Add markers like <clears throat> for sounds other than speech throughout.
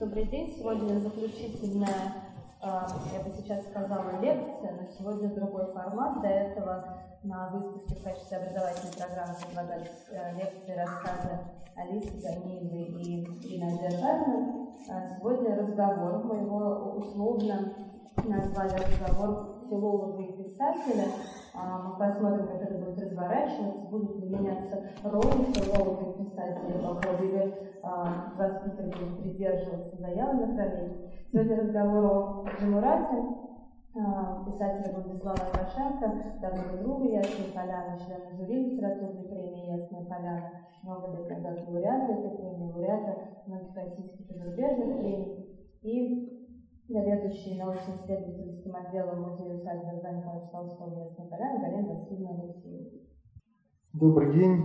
Добрый день. Сегодня заключительная, а, я бы сейчас сказала, лекция, но сегодня другой формат. До этого на выставке в качестве образовательной программы предлагались э, лекции, рассказы Алисы Ганиевой и Ирины Адержановой. Сегодня разговор, мы его условно назвали разговор филолога и писателя. А, мы посмотрим, как это будет разворачиваться, будут ли меняться роли филолога и писателя ходу, или а, воспитыватель будет придерживаться заявленных ролей. Сегодня разговор о Джамурате, а, писателя Владислава Лукашенко, давнего друга Ясной Поляны, члена жюри литературной премии Ясная Поляна, много лет назад лауреата этой премии, лауреата многих российских и зарубежных премий. И заведующий научно-исследовательским отделом Музея усадьбы Николаевича Толстого местной поляны Галина Васильевна Алексеева. Добрый день.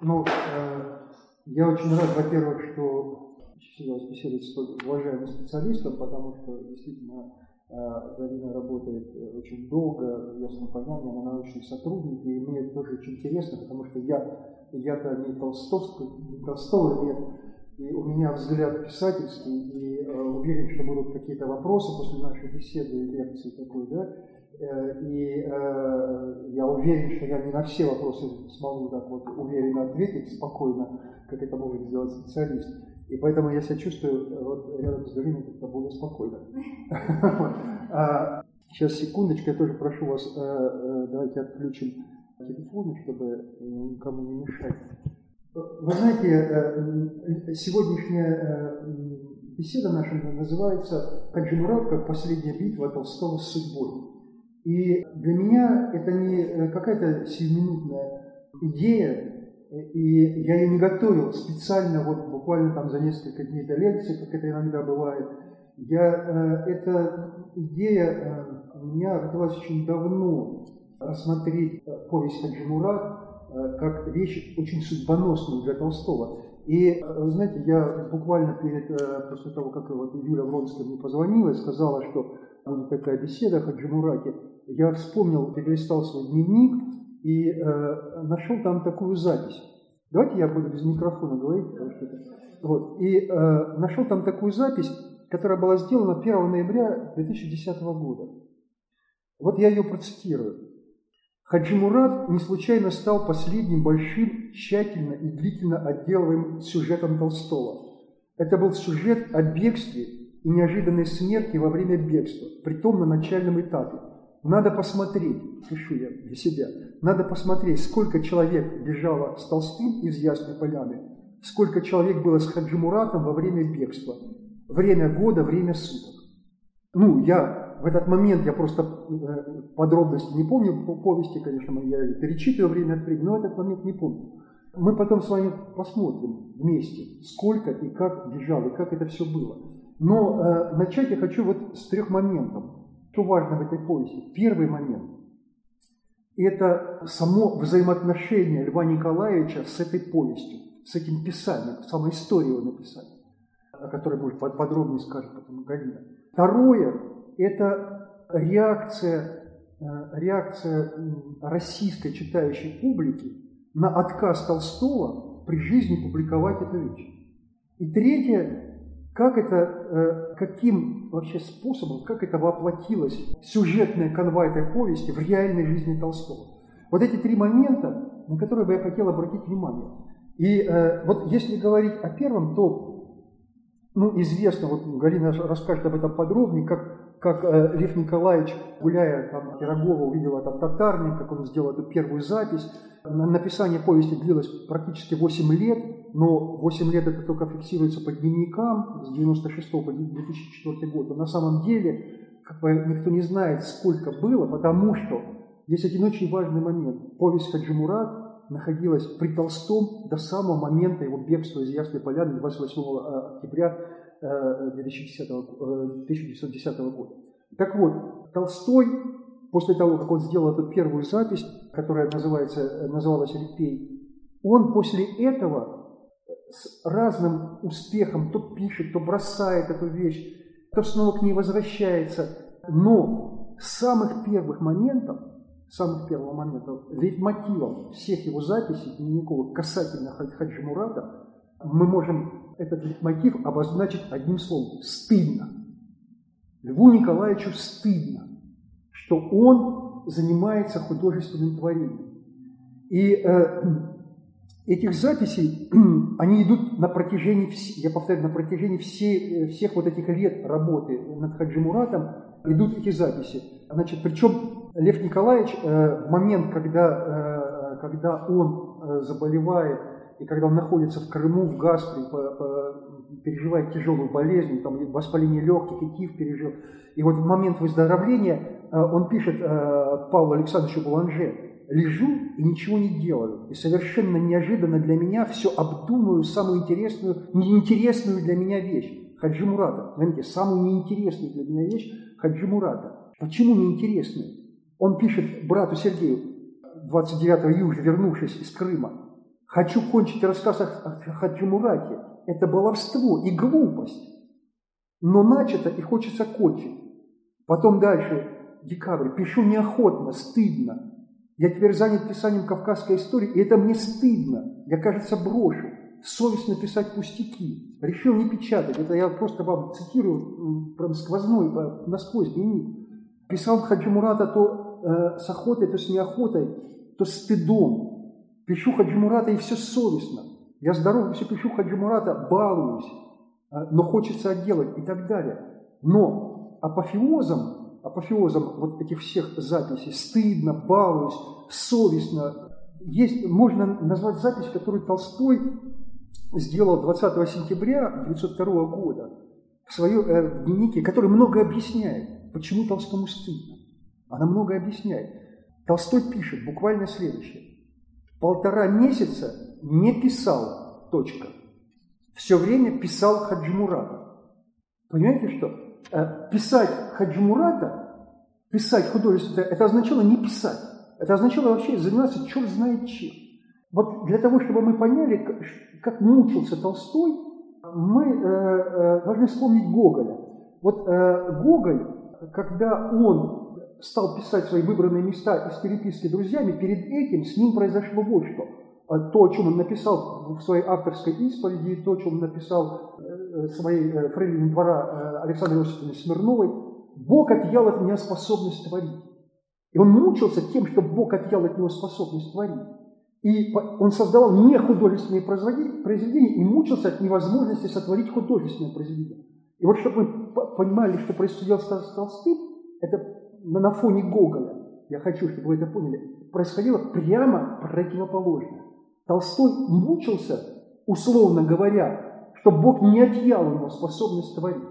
Ну, э, я очень рад, во-первых, что сейчас беседовать с уважаемым специалистом, потому что действительно э, Галина работает э, очень долго в Ясном Поляне, она научный сотрудник, и мне это тоже очень интересно, потому что я, я-то не Толстовский, не Толстого лет, и у меня взгляд писательский, и э, уверен, что будут какие-то вопросы после нашей беседы и лекции такой, да, э, и э, я уверен, что я не на все вопросы смогу так вот уверенно ответить, спокойно, как это может сделать специалист. И поэтому я себя чувствую э, вот рядом с Галиной как-то более спокойно. Сейчас, а, секундочку, я тоже прошу вас, э, давайте отключим телефоны, чтобы никому не мешать. Вы знаете, э, сегодняшняя э, беседа наша называется «Хаджимурат как последняя битва Толстого с судьбой». И для меня это не э, какая-то сиюминутная идея, и я ее не готовил специально, вот буквально там за несколько дней до лекции, как это иногда бывает. Я, эта идея у меня родилась очень давно, рассмотреть повесть Хаджимурат как вещь очень судьбоносную для Толстого. И, э, знаете, я буквально перед, э, после того, как вот Юля Вронская мне позвонила и сказала, что будет такая беседа о Хаджимурате, я вспомнил, перелистал свой дневник и э, нашел там такую запись. Давайте я буду без микрофона говорить, потому что. Вот. И э, нашел там такую запись, которая была сделана 1 ноября 2010 года. Вот я ее процитирую. Хаджи Мурат не случайно стал последним большим, тщательно и длительно отделываемым сюжетом Толстого. Это был сюжет о бегстве и неожиданной смерти во время бегства, притом на начальном этапе. Надо посмотреть, пишу я для себя, надо посмотреть, сколько человек бежало с Толстым из Ясной Поляны, сколько человек было с Хаджимуратом во время бегства. Время года, время суток. Ну, я в этот момент я просто э, подробности не помню по повести, конечно, я перечитываю время от времени, но в этот момент не помню. Мы потом с вами посмотрим вместе, сколько и как бежал, и как это все было. Но э, начать я хочу вот с трех моментов. Что важно в этой повести? Первый момент – это само взаимоотношение Льва Николаевича с этой повестью, с этим писанием, самой историей его написания, о которой, может, подробнее скажет потом Галина. Второе это реакция, э, реакция российской читающей публики на отказ Толстого при жизни публиковать эту вещь. И третье, как это, э, каким вообще способом, как это воплотилось, сюжетная канва этой повести в реальной жизни Толстого. Вот эти три момента, на которые бы я хотел обратить внимание. И э, вот если говорить о первом, то ну, известно, вот Галина расскажет об этом подробнее, как как э, Лев Николаевич, гуляя там Пирогова, увидел этот татарник, как он сделал эту первую запись. Написание повести длилось практически 8 лет, но 8 лет это только фиксируется по дневникам с 96 по 2004 год. Но на самом деле как бы никто не знает, сколько было, потому что есть один очень важный момент. Повесть Хаджимурат находилась при Толстом до самого момента его бегства из Ясной Поляны 28 э, октября 2010, 1910 э, года. Так вот, Толстой, после того, как он сделал эту первую запись, которая называется, называлась «Репей», он после этого с разным успехом то пишет, то бросает эту вещь, то снова к ней возвращается. Но с самых первых моментов, самых первых моментов, лейтмотивом всех его записей дневниковых касательно Хаджи Мурата, мы можем этот лейтмотив обозначить одним словом – стыдно. Льву Николаевичу стыдно, что он занимается художественным творением. И э, этих записей, <clears throat> они идут на протяжении, я повторяю, на протяжении всей, всех вот этих лет работы над Хаджимуратом идут эти записи. Значит, причем Лев Николаевич э, в момент, когда, э, когда он э, заболевает и когда он находится в Крыму, в Гаспре, по, по, переживает тяжелую болезнь, там воспаление легких и тиф пережил, и вот в момент выздоровления э, он пишет э, Павлу Александровичу Буланже, лежу и ничего не делаю. И совершенно неожиданно для меня все обдумываю самую интересную, неинтересную для меня вещь. Хаджи Мурата. Знаете, самую неинтересную для меня вещь Хаджи Мурата. Почему неинтересную? Он пишет брату Сергею 29 июля, вернувшись из Крыма, «Хочу кончить рассказ о Хаджи Мурате. Это баловство и глупость. Но начато и хочется кончить. Потом дальше, декабрь, пишу неохотно, стыдно, я теперь занят писанием кавказской истории, и это мне стыдно. Я, кажется, брошу. Совестно писать пустяки. Решил не печатать. Это я просто вам цитирую прям сквозной, насквозь дневник. Писал Хаджи Мурата то э, с охотой, то с неохотой, то с стыдом. Пишу Хаджи Мурата, и все совестно. Я здоров, все пишу Хаджи Мурата, балуюсь, э, но хочется отделать и так далее. Но апофеозом апофеозом вот этих всех записей, стыдно, балуюсь, совестно. Есть, можно назвать запись, которую Толстой сделал 20 сентября 1902 года в, свое, э, дневнике, который много объясняет, почему Толстому стыдно. Она много объясняет. Толстой пишет буквально следующее. Полтора месяца не писал, точка. Все время писал Хаджимурата. Понимаете, что? Э, писать Хаджимурата, писать художественное, это означало не писать. Это означало вообще заниматься черт знает чем. Вот для того, чтобы мы поняли, как мучился Толстой, мы э, э, должны вспомнить Гоголя. Вот Гоголь, когда он стал писать свои выбранные места из переписки друзьями, перед этим с ним произошло вот что. А то, о чем он написал в своей авторской исповеди, то, о чем он написал э, своей э, фрейлине двора э, Александры Иосифовны Смирновой, Бог отъял от меня способность творить. И он мучился тем, что Бог отъял от него способность творить. И он создавал не художественные произведения и мучился от невозможности сотворить художественное произведение. И вот чтобы мы понимали, что происходило с Толстым, это на фоне Гоголя, я хочу, чтобы вы это поняли, происходило прямо противоположное. Толстой мучился, условно говоря, что Бог не отъял у него способность творить.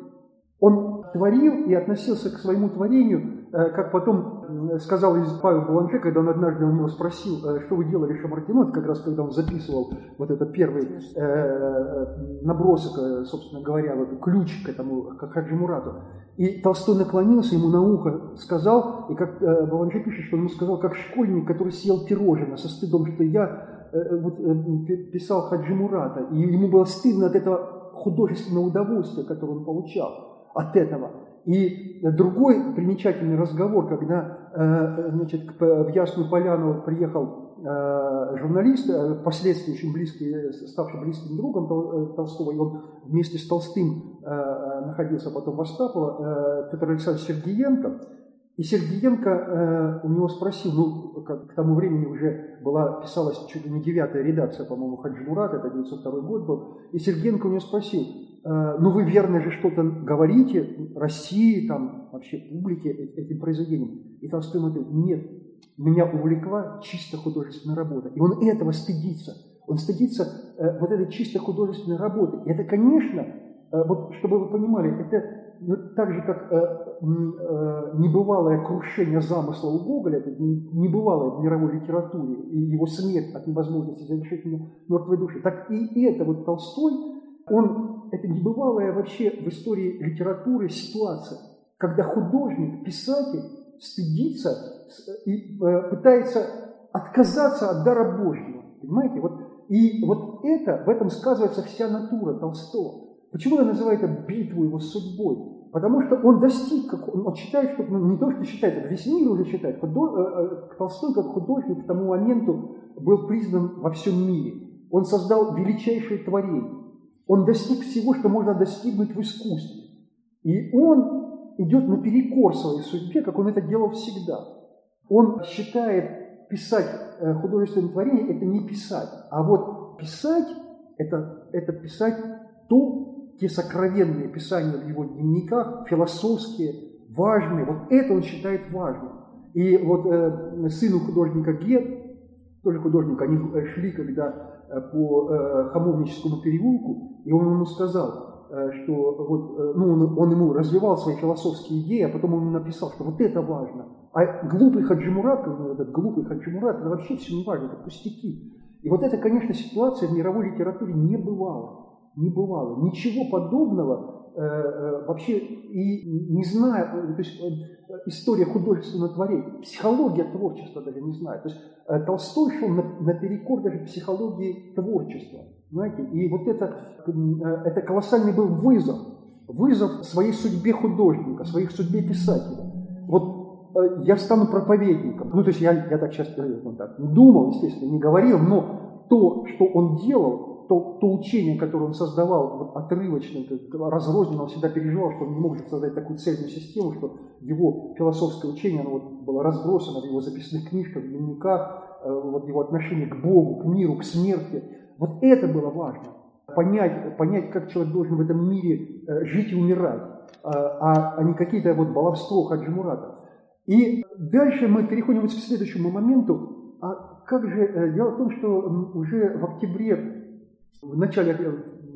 Он творил и относился к своему творению, э, как потом сказал Павел Баланке, когда он однажды у него спросил, э, что вы делали Шамартино, как раз когда он записывал вот этот первый э, набросок, собственно говоря, вот ключ к этому, к Хаджи Мурату. И Толстой наклонился ему на ухо, сказал, и как Баланке пишет, что он ему сказал, как школьник, который съел пирожное со стыдом, что я Э, э, вот, э, писал Хаджи Мурата, и ему было стыдно от этого художественного удовольствия, которое он получал от этого. И другой примечательный разговор, когда значит, в Ясную Поляну приехал журналист, впоследствии очень близкий, ставший близким другом Толстого, и он вместе с Толстым находился потом в Остапово, Петр Александрович Сергеенко, и Сергеенко э, у него спросил, ну, как, к тому времени уже была, писалась чуть ли не девятая редакция, по-моему, Хаджимурат, это 902 год был, и Сергеенко у него спросил, э, ну вы верно же что-то говорите России, там, вообще публике этим произведением. И Толстой ему говорит, нет, меня увлекла чисто художественная работа. И он этого стыдится. Он стыдится э, вот этой чисто художественной работы. И это, конечно, э, вот чтобы вы понимали, это ну, так же, как э, э, небывалое крушение замысла у Гоголя, это небывалое в мировой литературе, и его смерть от невозможности завершить мертвой души, так и это вот Толстой, он, это небывалая вообще в истории литературы ситуация, когда художник, писатель стыдится и э, пытается отказаться от дара Божьего. Понимаете? Вот, и вот это, в этом сказывается вся натура Толстого. Почему я называю это битву его судьбой? Потому что он достиг, как, он считает, что ну, не то, что считает, это весь мир уже считает. Худо, э, э, Толстой как художник к тому моменту был признан во всем мире. Он создал величайшее творение. Он достиг всего, что можно достигнуть в искусстве. И он идет наперекор своей судьбе, как он это делал всегда. Он считает писать э, художественное творение – это не писать, а вот писать – это, это писать то, те сокровенные писания в его дневниках, философские, важные, вот это он считает важным. И вот э, сыну художника Гет, тоже художник, они э, шли когда э, по э, Хамовническому переулку, и он ему сказал, э, что вот, э, ну, он, он ему развивал свои философские идеи, а потом он написал, что вот это важно. А глупый Хаджимурат, этот глупый Хаджимурат, это вообще все не важно, это пустяки. И вот это, конечно, ситуация в мировой литературе не бывала. Не бывало. Ничего подобного Э, э, вообще и не зная, э, то есть история художественного творения, психология творчества даже не знает. То есть Толстой шел на, наперекор даже психологии творчества. Знаете? И вот это, это колоссальный был вызов. Вызов своей судьбе художника, своей судьбе писателя. Вот я стану проповедником. Ну, то есть я, я так сейчас ну, так, думал, естественно, не говорил, но то, что он делал, то, то учение, которое он создавал вот, отрывочно, разрозненно, он всегда переживал, что он не может создать такую цельную систему, что его философское учение оно вот было разбросано в его записных книжках, в дневниках, э, вот его отношение к Богу, к миру, к смерти. Вот это было важно. Понять, понять как человек должен в этом мире э, жить и умирать, а, а не какие-то вот баловство Хаджи Мурата. И дальше мы переходим вот к следующему моменту. А как же, э, дело в том, что уже в октябре в начале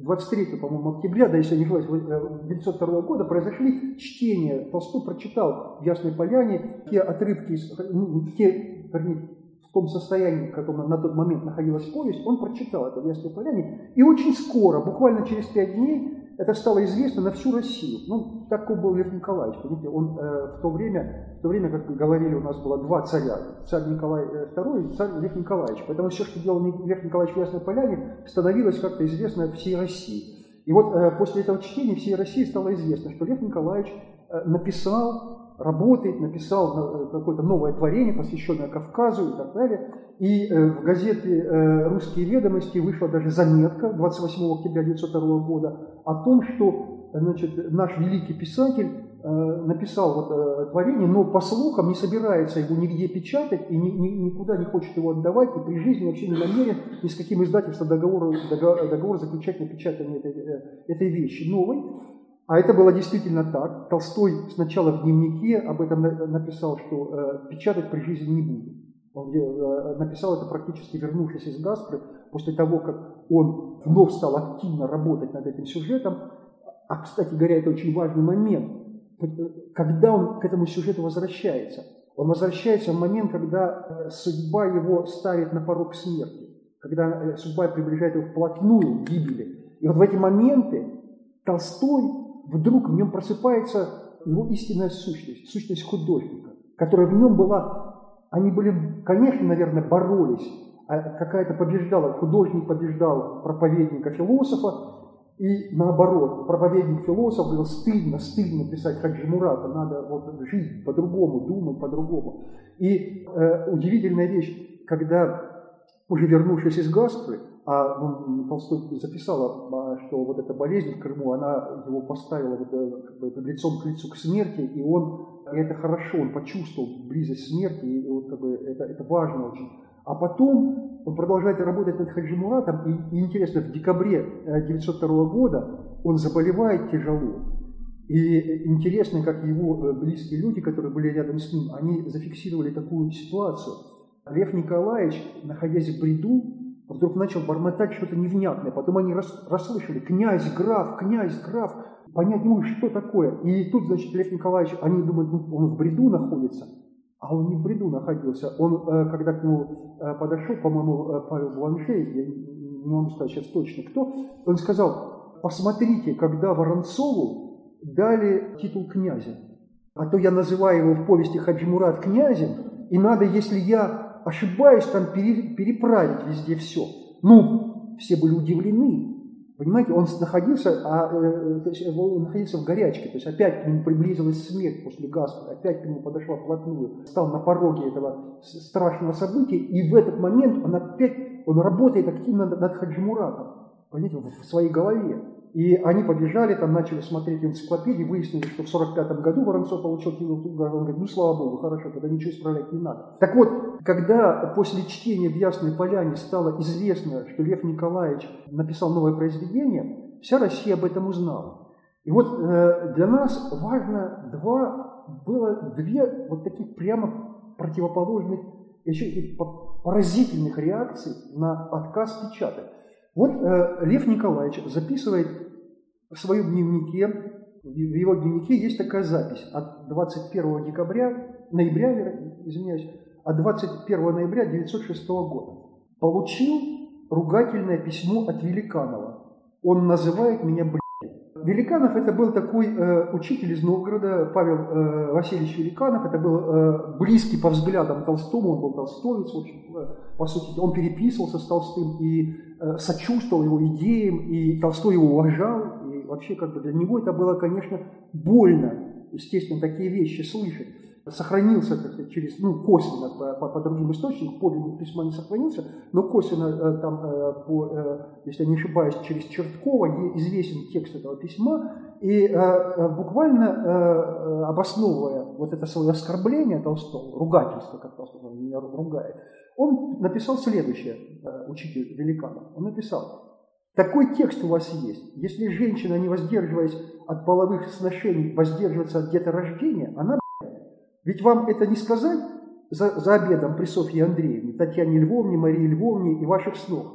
23 по-моему, октября, да, если я не ошибаюсь, 1902 года произошли чтения. Толстой прочитал в Ясной Поляне те отрывки, ну, те, вернее, в том состоянии, в котором на тот момент находилась повесть, он прочитал это в Ясной Поляне. И очень скоро, буквально через пять дней, это стало известно на всю Россию. Ну, такой был Лев Николаевич. Понимаете, он э, в то время, то время, как говорили, у нас было два царя. Царь Николай II э, и царь Лев Николаевич. Поэтому все, что делал Лев Николаевич в Ясной Поляне, становилось как-то известно всей России. И вот э, после этого чтения всей России стало известно, что Лев Николаевич э, написал работает, написал э, какое-то новое творение, посвященное Кавказу и так далее. И э, в газете э, «Русские ведомости» вышла даже заметка 28 октября 1902 года о том, что значит, наш великий писатель написал вот творение, но по слухам не собирается его нигде печатать и ни, ни, никуда не хочет его отдавать, и при жизни вообще не намерен ни с каким издательством договор, договор, договор заключать на печатание этой, этой вещи новой. А это было действительно так. Толстой сначала в дневнике об этом написал, что э, печатать при жизни не будет. Он э, написал это практически вернувшись из Гаспры, после того, как он вновь стал активно работать над этим сюжетом. А, кстати говоря, это очень важный момент. Когда он к этому сюжету возвращается? Он возвращается в момент, когда э, судьба его ставит на порог смерти, когда э, судьба приближает его вплотную к гибели. И вот в эти моменты Толстой вдруг в нем просыпается его истинная сущность, сущность художника, которая в нем была, они были, конечно, наверное, боролись, а какая-то побеждала, художник побеждал проповедника, философа, и наоборот, проповедник философ говорил, стыдно, стыдно писать Хаджи Мурата, надо вот жить по-другому, думать по-другому. И э, удивительная вещь, когда, уже вернувшись из Гаспры, а ну, Толстой записал, а, что вот эта болезнь в Крыму, она его поставила вот, э, как бы, лицом к лицу к смерти, и он, и это хорошо, он почувствовал близость смерти, и вот, как бы, это, это важно очень. А потом он продолжает работать над Хаджи Муратом, и, и интересно, в декабре 1902 э, года он заболевает тяжело. И интересно, как его э, близкие люди, которые были рядом с ним, они зафиксировали такую ситуацию. Лев Николаевич, находясь в бреду, вдруг начал бормотать что-то невнятное. Потом они рас, расслышали «князь, граф, князь, граф». Понять не что такое. И тут, значит, Лев Николаевич, они думают, ну, он в бреду находится. А он не в бреду находился. Он, э, когда к нему э, подошел, по-моему, э, Павел Бланшей, я не могу сказать сейчас точно кто, он сказал, посмотрите, когда Воронцову дали титул князя. А то я называю его в повести Хаджимурат князем, и надо, если я ошибаюсь, там переправить везде все. Ну, все были удивлены. Понимаете, он находился, а, э, есть, он находился в горячке, то есть опять к нему приблизилась смерть после Гаспара, опять к нему подошла вплотную, стал на пороге этого страшного события, и в этот момент он опять, он работает активно над Хаджимуратом. понимаете, в своей голове. И они побежали, там начали смотреть энциклопедии, выяснили, что в 45 году Воронцов получил Тугара. Он говорит, ну слава богу, хорошо, тогда ничего исправлять не надо. Так вот, когда после чтения в Ясной Поляне стало известно, что Лев Николаевич написал новое произведение, вся Россия об этом узнала. И вот э, для нас важно два, было две вот таких прямо противоположных, еще поразительных реакций на отказ печатать. Вот э, Лев Николаевич записывает в своем дневнике, в его дневнике есть такая запись от 21 декабря, ноября, извиняюсь, от 21 ноября 1906 года. Получил ругательное письмо от Великанова. Он называет меня. Великанов это был такой э, учитель из Новгорода, Павел э, Васильевич Великанов, это был э, близкий по взглядам Толстому, он был толстовец, в общем, э, по сути, он переписывался с Толстым и э, сочувствовал его идеям, и Толстой его уважал, и вообще как бы для него это было, конечно, больно, естественно, такие вещи слышать сохранился как через, ну, косвенно по, по, по другим источникам, подлинник письма не сохранился, но косвенно э, там, э, по, э, если я не ошибаюсь, через Черткова известен текст этого письма, и буквально обосновывая вот это свое оскорбление Толстого, ругательство, как Толстой меня ругает, он написал следующее, учитель Великанов, он написал, такой текст у вас есть. Если женщина, не воздерживаясь от половых сношений, воздерживается от деторождения, она ведь вам это не сказать за, за обедом при Софье Андреевне, Татьяне Львовне, Марии Львовне и ваших снах.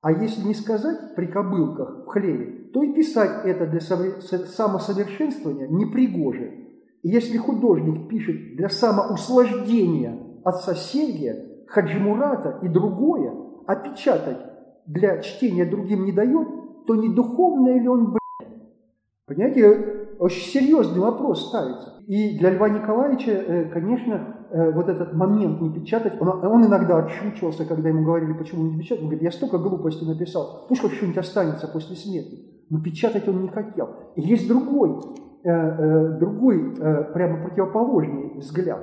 А если не сказать при кобылках в хлеве, то и писать это для самосовершенствования непригоже. И если художник пишет для самоуслаждения от соседя, Хаджимурата и другое, а печатать для чтения другим не дает, то не духовное ли он, блядь? Понимаете, очень серьезный вопрос ставится. И для Льва Николаевича, э, конечно, э, вот этот момент не печатать, он, он иногда отшучивался, когда ему говорили, почему не печатать. Он говорит, я столько глупостей написал, пусть хоть что-нибудь останется после смерти. Но печатать он не хотел. И есть другой, э, другой прямо противоположный взгляд.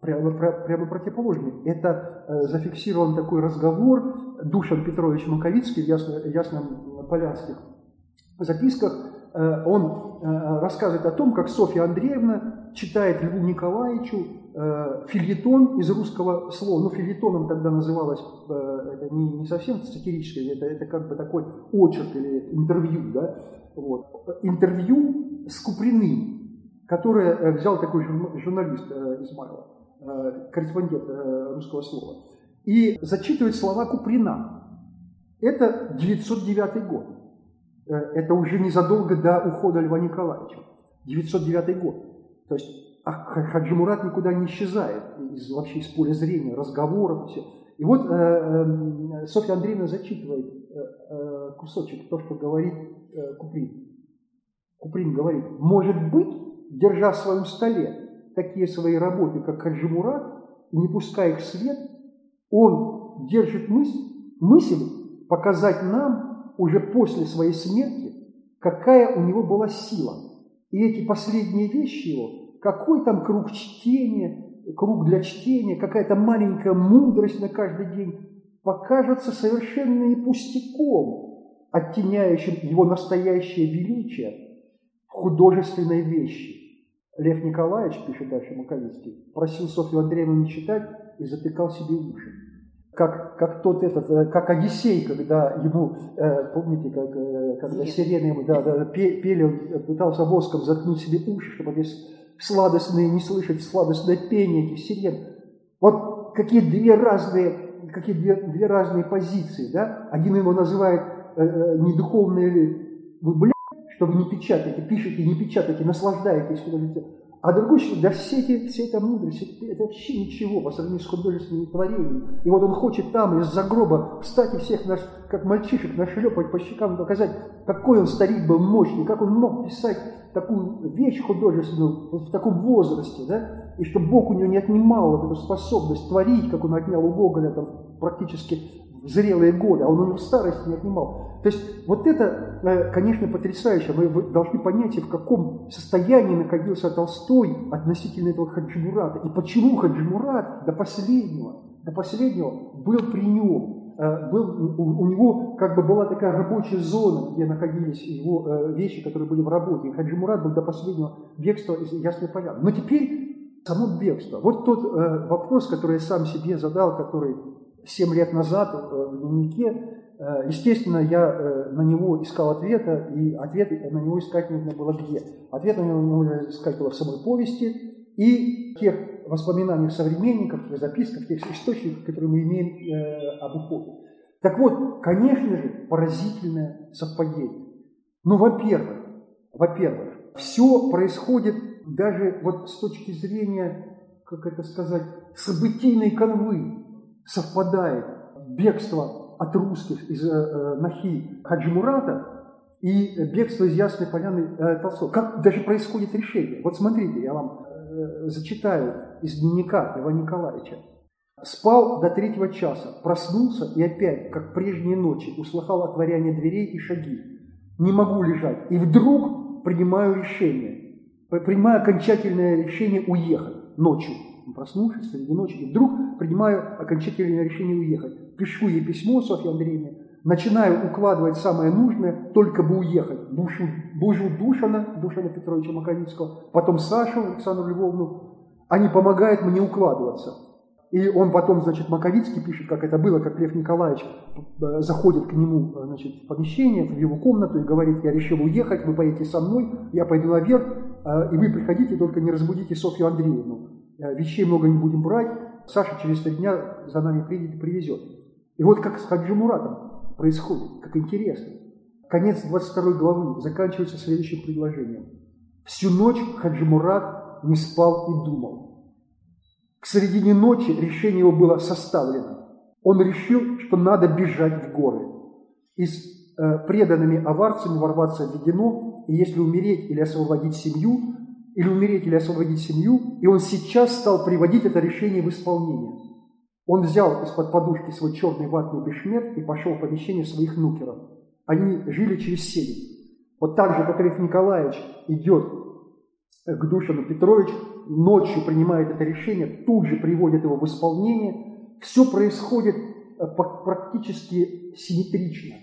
Прямо, прямо противоположный. Это зафиксирован такой разговор Душан Петрович Маковицкий в ясно, ясном полянских записках Э, э, рассказывает о том, как Софья Андреевна читает Льву Николаевичу э, фильетон из русского слова. Ну, фильетоном тогда называлось, это не, не совсем сатирическое, это, это как бы такой очерк или интервью, да, вот. Интервью с Куприным, которое взял такой журналист Измайлов, корреспондент русского слова, и зачитывает слова Куприна. Это 909 год. Э, это уже незадолго до ухода Льва Николаевича, 909 год. То есть Хаджи Мурат никуда не исчезает из, вообще из поля зрения, разговоров, все. И вот э, э, Софья Андреевна зачитывает э, э, кусочек, то, что говорит э, Куприн. Куприн говорит, может быть, держа в своем столе такие свои работы, как Хаджи Мурат, и не пуская их в свет, он держит мысль, мысль показать нам уже после своей смерти, какая у него была сила. И эти последние вещи его, какой там круг чтения, круг для чтения, какая-то маленькая мудрость на каждый день, покажется совершенно не пустяком, оттеняющим его настоящее величие в художественной вещи. Лев Николаевич, пишет дальше Маковицкий, просил Софью Андреевну не читать и затыкал себе уши как, как тот этот, э, как Одиссей, когда ему, э, помните, как, э, когда Нет. сирены ему да, да, пели, он пытался воском заткнуть себе уши, чтобы здесь сладостные, не слышать сладостное пение этих сирен. Вот какие две разные, какие две, две разные позиции, да? Один его называет э, не духовные, вы, блядь, чтобы не печатаете, пишите, не печатайте, наслаждаетесь, а другой человек, да все эти, вся эта мудрость, это вообще ничего по сравнению с художественным творением. И вот он хочет там из-за гроба встать и всех наш, как мальчишек нашлепать по щекам, показать, какой он старик был мощный, как он мог писать такую вещь художественную в таком возрасте, да, и что Бог у него не отнимал вот эту способность творить, как он отнял у Гоголя там, практически зрелые годы, а он у него старости не отнимал. То есть вот это, э, конечно, потрясающе. Вы должны понять, в каком состоянии находился Толстой относительно этого Хаджимурата. И почему Хаджимурат до последнего, до последнего был при нем. э, был, у, него как бы была такая рабочая зона, где находились его э, вещи, которые были в работе. И Хаджи был до последнего бегства из Ясной Поляны. Но теперь само бегство. Вот тот вопрос, который я сам себе задал, который 7 лет назад э, в дневнике, Э, естественно, я э, на него искал ответа, и ответ на него искать нужно было где? Ответ на него нужно искать было в самой повести и тех воспоминаниях современников, тех записках, тех источниках, которые мы имеем об уходе. Так вот, конечно же, поразительное совпадение. Ну, во-первых, во-первых, все происходит даже вот с точки зрения, как это сказать, событийной канвы совпадает бегство от русских из э, Нахи Хаджимурата и бегство из Ясной Поляны э, Толстого. Как даже происходит решение. Вот смотрите, я вам э, зачитаю из дневника Льва Николаевича. Спал до третьего часа, проснулся и опять, как прежние ночи, услыхал отворяние дверей и шаги. Не могу лежать. И вдруг принимаю решение, принимаю окончательное решение уехать ночью. Проснувшись среди ночи, и вдруг принимаю окончательное решение уехать пишу ей письмо Софье Андреевне, начинаю укладывать самое нужное, только бы уехать. Бушу, бужу Душана, Душана Петровича Маковицкого, потом Сашу Александру Львовну. Они помогают мне укладываться. И он потом, значит, Маковицкий пишет, как это было, как Лев Николаевич э, заходит к нему значит, в помещение, в его комнату и говорит, я решил уехать, вы поедете со мной, я пойду наверх, э, и вы приходите, только не разбудите Софью Андреевну. Э, вещей много не будем брать, Саша через три дня за нами приедет и привезет. И вот как с Хаджи Муратом происходит, как интересно. Конец 22 главы заканчивается следующим предложением. Всю ночь Хаджи Мурат не спал и думал. К середине ночи решение его было составлено. Он решил, что надо бежать в горы. И с э, преданными аварцами ворваться в Ведено, и если умереть или освободить семью, или умереть или освободить семью, и он сейчас стал приводить это решение в исполнение. Он взял из-под подушки свой черный ватный бешмет и пошел в помещение своих нукеров. Они жили через сень. Вот так же, как Лев Николаевич идет к Душину Петрович, ночью принимает это решение, тут же приводит его в исполнение. Все происходит э, практически симметрично.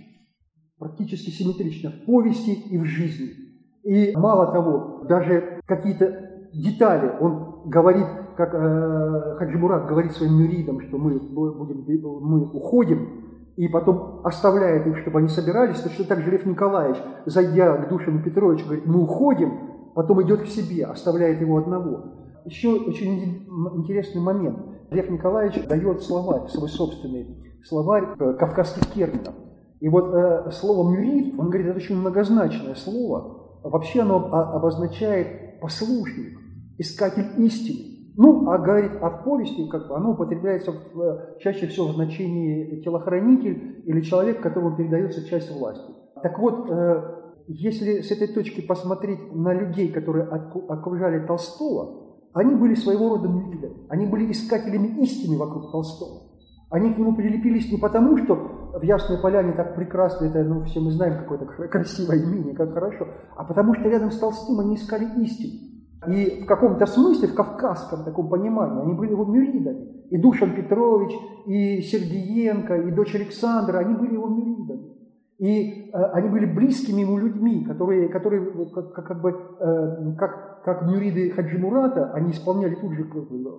Практически симметрично в повести и в жизни. И мало того, даже какие-то детали он говорит как э, Хаджи Мурат говорит своим мюридам, что мы, будем, мы уходим, и потом оставляет их, чтобы они собирались, точно так же Лев Николаевич, зайдя к Душину Петровичу, говорит, мы уходим, потом идет к себе, оставляет его одного. Еще очень интересный момент. Лев Николаевич дает словарь, свой собственный словарь э, кавказских терминов. И вот э, слово «мюрид», он говорит, это очень многозначное слово. Вообще оно обозначает послушник, искатель истины. Ну, а говорит, в повести как бы оно употребляется в, э, чаще всего в значении телохранитель или человек, которому передается часть власти. Так вот, э, если с этой точки посмотреть на людей, которые окружали Толстого, они были своего рода мюридами, они были искателями истины вокруг Толстого. Они к нему прилепились не потому, что в Ясной Поляне так прекрасно, это, ну, все мы знаем, какое-то <laughs> красивое имение, как хорошо, а потому что рядом с Толстым они искали истину. И в каком-то смысле, в кавказском таком понимании, они были его мюридами. И Душан Петрович, и Сергеенко, и дочь Александра, они были его мюридами. И э, они были близкими ему людьми, которые, которые как, как, как бы, э, как, как мюриды Хаджи Мурата, они исполняли тут же,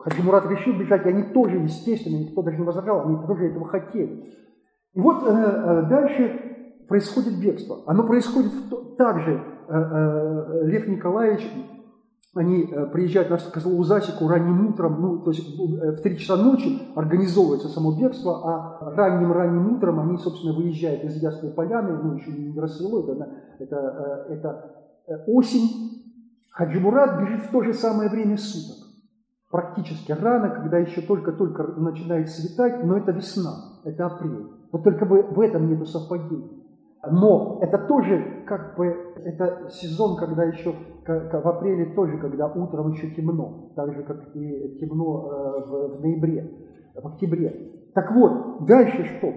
Хаджи Мурат решил бежать, и они тоже, естественно, никто даже не возражал, они тоже этого хотели. И вот э, э, дальше происходит бегство. Оно происходит в, также, э, Лев Николаевич они приезжают на Козлову засеку ранним утром, ну, то есть в 3 часа ночи организовывается само бегство, а ранним-ранним утром они, собственно, выезжают из Ясной Поляны, ну, еще не рассвело, это, это, это осень. Хаджи Мурат бежит в то же самое время суток, практически рано, когда еще только-только начинает светать, но это весна, это апрель. Вот только бы в этом нету совпадений. Но это тоже как бы, это сезон, когда еще, в апреле тоже, когда утром еще темно, так же, как и темно э, в, ноябре, в октябре. Так вот, дальше что?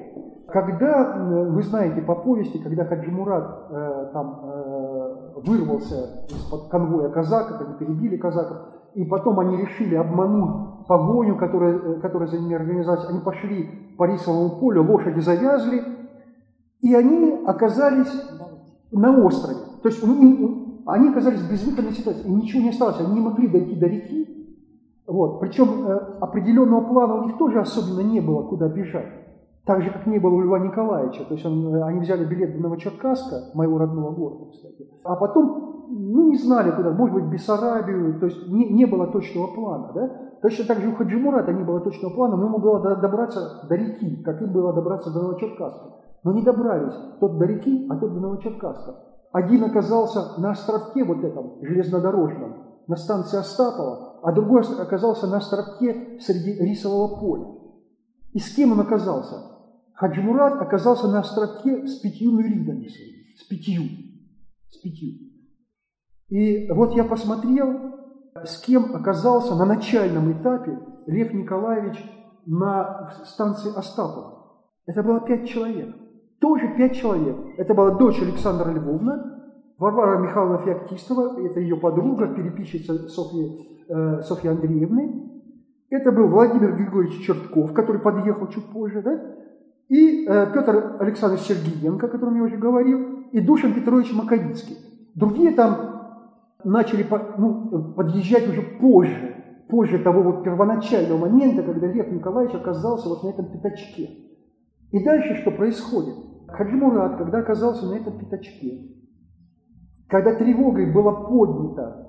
Когда, вы знаете по повести, когда Хаджи Мурат э, там э, вырвался из-под конвоя казаков, они перебили казаков, и потом они решили обмануть погоню, которая, которая за ними организовалась. Они пошли по рисовому полю, лошади завязли, и они оказались на острове. То есть им, они оказались в безвыходной ситуации, и ничего не осталось, они не могли дойти до реки. Вот. Причем э, определенного плана у них тоже особенно не было, куда бежать. Так же, как не было у Льва Николаевича. То есть он, э, они взяли билет до Новочеркасска, моего родного города, кстати. А потом, ну, не знали куда, может быть, Бессарабию. То есть не, не было точного плана. Да? Точно так же у Хаджимурата не было точного плана, но ему было добраться до реки, как им было добраться до Новочеркасска. Но не добрались. Тот до реки, а тот до Новочеркасска. Один оказался на островке вот этом, железнодорожном, на станции Остапова, а другой оказался на островке среди рисового поля. И с кем он оказался? Хаджи Мурат оказался на островке с пятью мюридами своими, с пятью, с пятью. И вот я посмотрел, с кем оказался на начальном этапе Лев Николаевич на станции Остапова. Это было пять человек. Тоже пять человек. Это была дочь Александра Львовна, Варвара Михайловна Феоктистова, это ее подруга, переписчица Софьи, э, Софьи Андреевны. Это был Владимир Григорьевич Чертков, который подъехал чуть позже, да? И э, Петр Александрович Сергеенко, о котором я уже говорил, и Душин Петрович Маковицкий. Другие там начали ну, подъезжать уже позже, позже того вот первоначального момента, когда Лев Николаевич оказался вот на этом пятачке. И дальше что происходит? Хаджи Мурат, когда оказался на этом пятачке, когда тревогой было поднято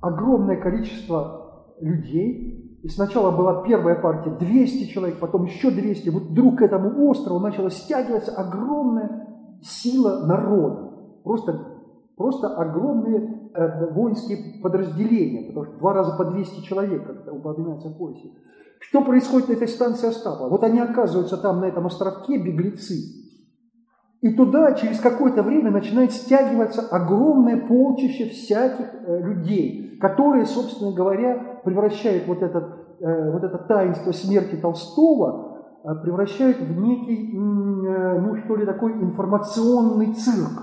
огромное количество людей, и сначала была первая партия 200 человек, потом еще 200, вот вдруг к этому острову начала стягиваться огромная сила народа. Просто, просто огромные э, воинские подразделения, потому что два раза по 200 человек, как это упоминается в поясе. Что происходит на этой станции Остапа? Вот они оказываются там, на этом островке, беглецы, и туда через какое-то время начинает стягиваться огромное полчище всяких э, людей, которые, собственно говоря, превращают вот, этот, э, вот это таинство смерти Толстого, э, превращают в некий, ну что ли, такой информационный цирк,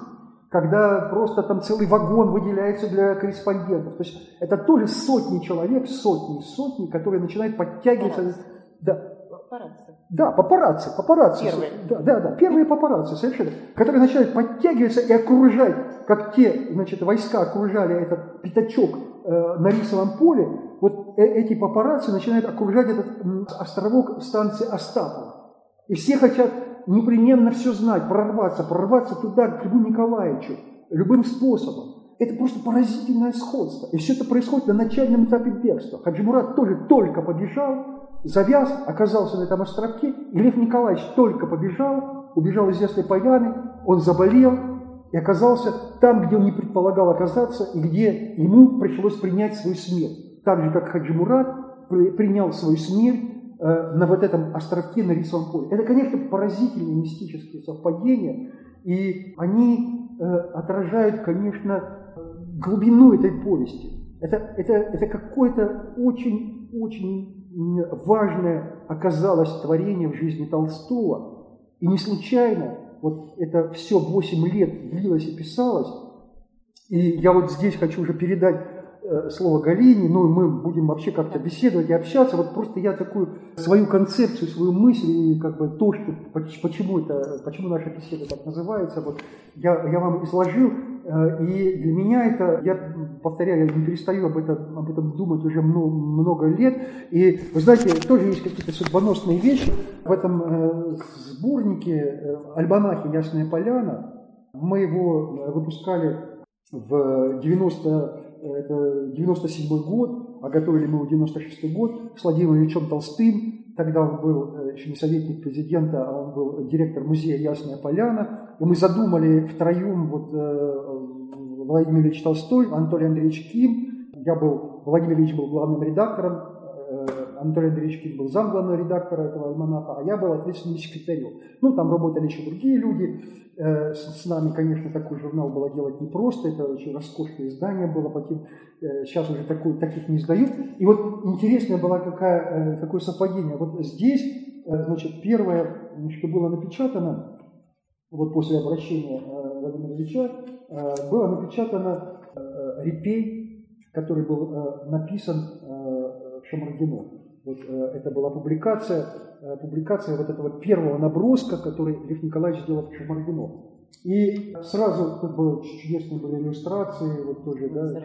когда просто там целый вагон выделяется для корреспондентов. То есть это тоже сотни человек, сотни сотни, которые начинают подтягиваться. Да, папарацци. Да, папарацци, папарацци. Первые. Да, да, да, первые папарацци, совершенно. Которые начинают подтягиваться и окружать, как те, значит, войска окружали этот пятачок э, на рисовом поле, вот э эти папарацци начинают окружать этот островок станции Остапова. И все хотят непременно все знать, прорваться, прорваться туда, к Льву Николаевичу, любым способом. Это просто поразительное сходство. И все это происходит на начальном этапе бегства. Хаджи Мурат тоже только побежал, завяз, оказался на этом островке, и Лев Николаевич только побежал, убежал из Ясной Поляны, он заболел и оказался там, где он не предполагал оказаться, и где ему пришлось принять свою смерть. Так же, как Хаджи Мурат принял свою смерть э, на вот этом островке на рисовом поле. Это, конечно, поразительные мистические совпадения, и они э, отражают, конечно, глубину этой повести. Это, это, это какое-то очень-очень важное оказалось творение в жизни Толстого. И не случайно вот это все 8 лет длилось и писалось. И я вот здесь хочу уже передать слово Галине, ну и мы будем вообще как-то беседовать и общаться. Вот просто я такую свою концепцию, свою мысль и как бы то, что, почему, это, почему наша беседа так называется, вот я, я вам изложил. Э, и для меня это, я повторяю, я не перестаю об этом, об этом думать уже много, много лет. И вы знаете, тоже есть какие-то судьбоносные вещи. В этом э, сборнике э, «Альбанахе Ясная Поляна» мы его выпускали в 90, это 97 год, а готовили мы его 96 год с Владимиром Ильичем Толстым, Тогда он был еще не советник президента, а он был директор музея Ясная Поляна. И мы задумали втроем, вот э, Владимир Ильич Толстой, Анатолий Андреевич Ким, я был, Владимир Ильич был главным редактором, э, Анатолий Андреевич был зам главного редактора этого альманаха, а я был ответственным секретарем. Ну, там работали еще другие люди, Э, с нами, конечно, такой журнал было делать непросто, это очень роскошное издание было, потом, э, сейчас уже такой, таких не издают. И вот интересное было какая, э, какое совпадение. Вот здесь, значит, первое, что было напечатано, вот после обращения Владимира Ильича, было напечатано репей, который был написан Шамардино. Вот э, это была публикация, э, публикация вот этого первого наброска, который Лев Николаевич сделал в Шамардино. И сразу как бы чудесные были иллюстрации, вот тоже, да,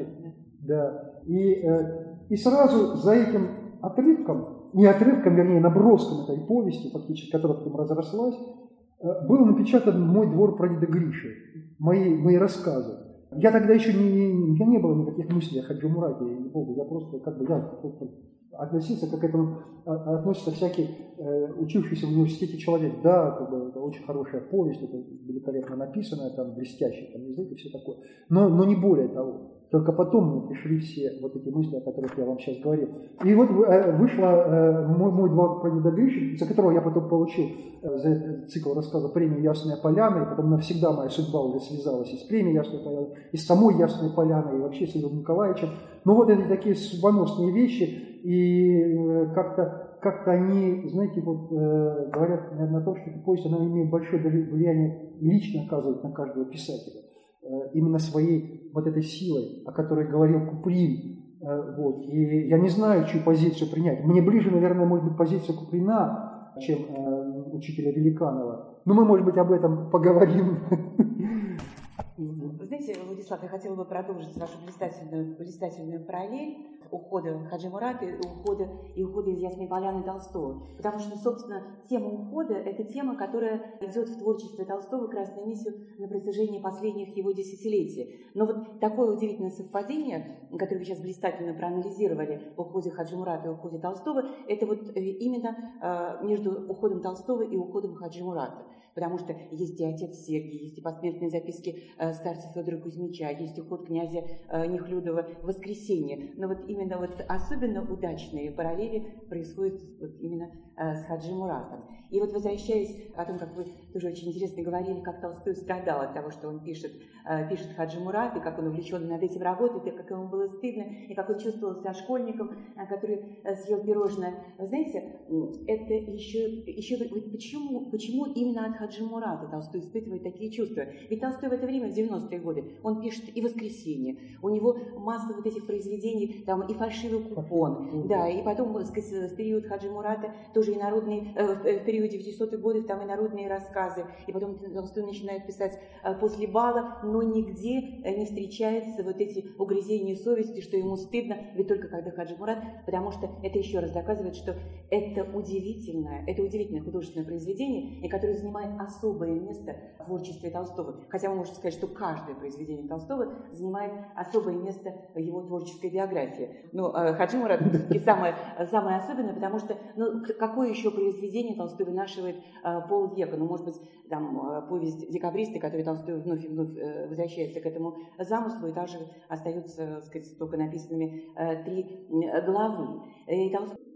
да. И, э, и сразу за этим отрывком, не отрывком, вернее, наброском этой повести, фактически, которая потом разрослась, был напечатан «Мой двор прадеда Гриши», мои, мои рассказы. Я тогда еще не, не, меня не было никаких мыслей о Хаджи Мурате, Богу, я просто как бы, я относиться, как к этому а, относится всякий э, учившийся в университете человек. Да, как бы, это очень хорошая повесть, это великолепно написанная, там блестящий там язык и все такое. Но, но не более того. Только потом мне пришли все вот эти мысли, о которых я вам сейчас говорил. И вот э, вышла э, мой, мой прадеда Гриши, за которого я потом получил э, за этот цикл рассказа премию «Ясная поляна», и потом навсегда моя судьба уже связалась и с премией «Ясная поляна», и с самой «Ясной поляной», и вообще с Львом Николаевичем. Ну вот эти такие судьбоносные вещи, и как-то как они, знаете, вот говорят наверное, о том, что повесть, она имеет большое влияние, лично оказывает на каждого писателя. Э, именно своей вот этой силой, о которой говорил Куприн. Э, вот. И я не знаю, чью позицию принять. Мне ближе, наверное, может быть позиция Куприна, чем э, учителя Великанова. Но мы, может быть, об этом поговорим. <laughs> Знаете, Владислав, я хотела бы продолжить вашу блистательную, блистательную параллель ухода Хаджи Мурата и ухода, и ухода из Ясной Поляны Толстого. Потому что, собственно, тема ухода – это тема, которая идет в творчестве Толстого красной нитью на протяжении последних его десятилетий. Но вот такое удивительное совпадение, которое вы сейчас блистательно проанализировали в уходе Хаджи Мурата и уходе Толстого, это вот э, именно э, между уходом Толстого и уходом Хаджи Мурата потому что есть и отец Сергий, есть и посмертные записки э, старца Федора Кузьмича, есть уход князя э, Нехлюдова «Воскресенье». Но вот именно вот особенно удачные параллели происходят вот именно с Хаджи Муратом. И вот возвращаясь о том, как вы тоже очень интересно говорили, как Толстой страдал от того, что он пишет, пишет Хаджи Мурат, и как он увлечен над этим работает, и как ему было стыдно, и как он чувствовал себя школьником, который съел пирожное. Вы знаете, это еще, еще почему, почему именно от Хаджи Мурата Толстой испытывает такие чувства. Ведь Толстой в это время, в 90-е годы, он пишет и «Воскресенье», у него масса вот этих произведений, там и «Фальшивый купон», да, и потом, сказать, в период Хаджи Мурата тоже и народные, э, в э, периоде 900-х годов там и народные рассказы, и потом Толстой начинает писать э, «После бала», но нигде не встречается вот эти угрызения совести, что ему стыдно, ведь только когда Хаджи Мурат, потому что это еще раз доказывает, что это удивительное, это удивительное художественное произведение, и которое занимает особое место в творчестве Толстого. Хотя мы можем сказать, что каждое произведение Толстого занимает особое место в его творческой биографии. Но э, Хаджи Мурат все самое, самое особенное, потому что ну, какое еще произведение Толстой вынашивает э, полвека? Ну, может быть, там э, повесть «Декабристы», который Толстой вновь и вновь э, возвращается к этому замыслу, и также остаются, так сказать, только написанными три главы. И Толстой